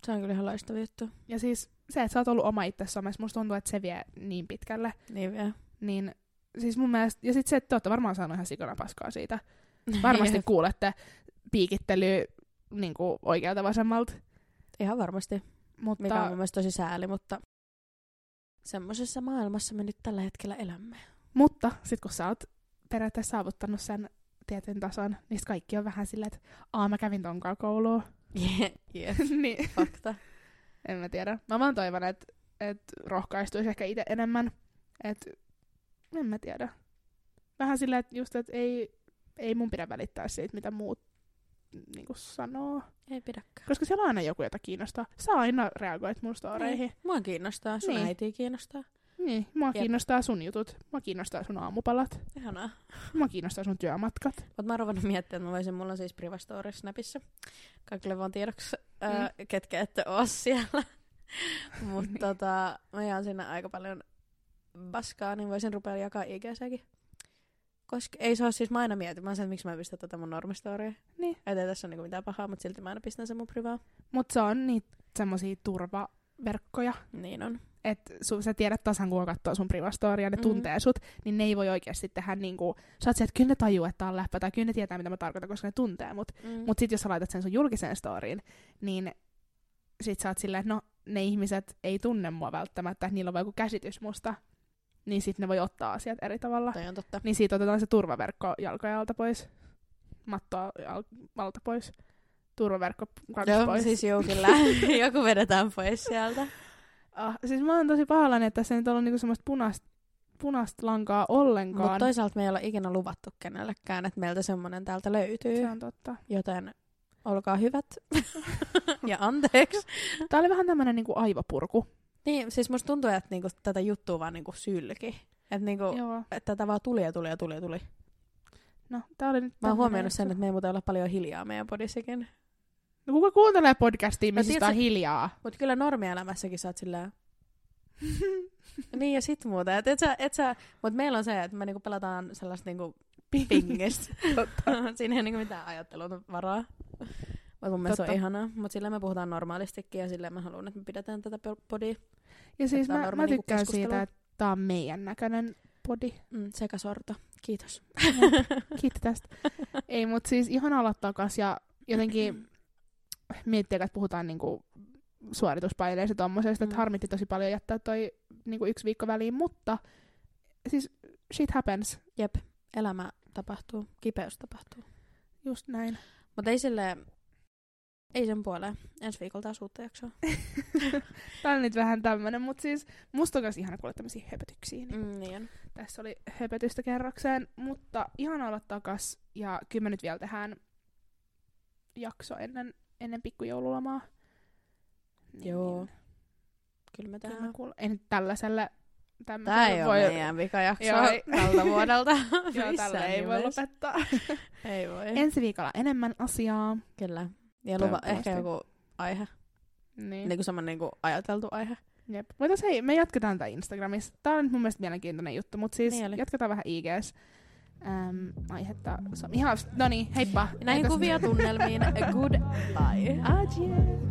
Se on kyllä ihan loistava juttu. Ja siis se, että sä oot ollut oma itse somessa, musta tuntuu, että se vie niin pitkälle. Niin vielä. Niin siis mun mielestä, ja sitten se, että te ootte varmaan saanut ihan sikana paskaa siitä. Varmasti Jep. kuulette piikittelyä niin kuin oikealta vasemmalta. Ihan varmasti. Mutta, Mikä on mun mielestä tosi sääli, mutta semmoisessa maailmassa me nyt tällä hetkellä elämme. mutta sit kun sä oot periaatteessa saavuttanut sen tietyn tason, niin kaikki on vähän silleen, että aa mä kävin tonkaan kouluun. Yeah, yeah. niin, Fakta. en mä tiedä. Mä vaan toivon, että et rohkaistuisi ehkä itse enemmän. Et, en mä tiedä. Vähän silleen, että just, että ei, ei mun pidä välittää siitä, mitä muut niin sanoo. Ei pidäkään. Koska siellä on aina joku, jota kiinnostaa. Sä aina reagoit mun storeihin. Niin. Mua kiinnostaa, sun Niin. äitiä kiinnostaa. Niin, mua Jep. kiinnostaa sun jutut. Mua kiinnostaa sun aamupalat. Ihanaa. Mua kiinnostaa sun työmatkat. Mutta mä oon ruvennut miettimään, että mä voisin, mulla on siis Privastory Snapissa. Kaikille vaan tiedoksi, mm. ketkä ette oo siellä. Mutta Niin. tota, mä jaan sinne aika paljon baskaa, niin voisin rupea jakaa IGCkin. Koska ei se ole siis, mä aina mietin, mä sen, että miksi mä en pistä tätä mun normistorya. Niin. Että ei tässä ole niinku mitään pahaa, mutta silti mä aina pistän sen mun privaa. Mut se on niitä semmosia turvaverkkoja. Niin on. Että sä tiedät tasan, kun katsoo sun privastoria ja ne Mm. tuntee sut, niin ne ei voi oikeasti tehdä niinku... Sä oot sieltä, että kyllä ne tajuu, että tää on läppä, tai kyllä ne tietää, mitä mä tarkoitan, koska ne tuntee mut. Mm. Mut sit jos sä laitat sen sun julkiseen storyin, niin sit sä oot silleen, että no, ne ihmiset ei tunne mua välttämättä, että niillä on joku käsitys musta. Niin sit ne voi ottaa asiat eri tavalla. Toi on totta. Niin siitä otetaan se turvaverkko jalkojen alta pois. Mattoa alta pois. Turvaverkko kans Joo, pois. siis joo, kyllä. Joku vedetään pois sieltä. Ah, siis mä oon tosi pahallani, että tässä ei nyt ollut niinku semmoista punaista punast lankaa ollenkaan. Mutta toisaalta me ei olla ikinä luvattu kenellekään, että meiltä semmonen täältä löytyy. Se on totta. Joten olkaa hyvät. ja anteeksi. Tää oli vähän tämmönen niinku aivopurku. Niin, siis musta tuntuu, että niinku tätä juttua vaan niinku sylki. Että niinku, että tätä vaan tuli ja tuli ja tuli ja tuli. No, tää oli nyt Mä oon huomioinut sen, että me ei muuten olla paljon hiljaa meidän podissakin. No, kuka kuuntelee podcastia, missä tiedätkö- on hiljaa? Mutta kyllä normielämässäkin sä oot sillä Niin ja sit muuta. Et, et sä, et sä, mut meillä on se, että me niinku pelataan sellaista niinku pingistä. Siinä ei ole niinku mitään ajattelun varaa. Mut mun mielestä se on ihanaa. Mut sillä me puhutaan normaalistikin ja sillä mä haluan, että me pidetään tätä po- podia. Ja siis Että mä, mä niinku tykkään keskustelu. siitä, että tää on meidän näköinen podi. Mm, sekasorto. Kiitos. Kiitti tästä. Ei, mut siis ihan aloittaa takas ja jotenkin miettiä, että puhutaan niinku suorituspaineista tommosesta, että Mm. harmitti tosi paljon jättää toi niinku yksi viikko väliin, mutta siis shit happens. Jep. Elämä tapahtuu. Kipeys tapahtuu. Just näin. Mutta ei sille ei sen puoleen. Ensi viikolla taas uutta jaksoa. Tää on nyt vähän tämmönen, mutta siis musta on myös ihana kuulla tämmöisiä höpötyksiä. Niin Mm, niin. Tässä oli höpötystä kerrokseen, mutta ihan olla takas ja kyllä me nyt vielä tehdään jakso ennen, ennen pikkujoululomaa. Niin, Joo. Niin, Kyllä me kyllä tehdään. kuulen. En nyt tällaiselle tämmöiselle ei voi, ole meidän vikajakso Joo, ei. tältä vuodelta. Joo, tällä ei voi lopettaa. Ei voi. Ensi viikolla enemmän asiaa. Kyllä. Ja lupa, ehkä joku aihe. Niin. Niin kuin semmoinen niin kuin ajateltu aihe. Jep. Mutta hei, me jatketaan tätä Instagramissa. Tää on nyt mun mielestä mielenkiintoinen juttu, mutta siis niin jatketaan vähän IGs. Ähm, aihetta. So, ihan, no niin, heippa. Näihin Eikä kuvia sinne. tunnelmiin. Goodbye. Adieu.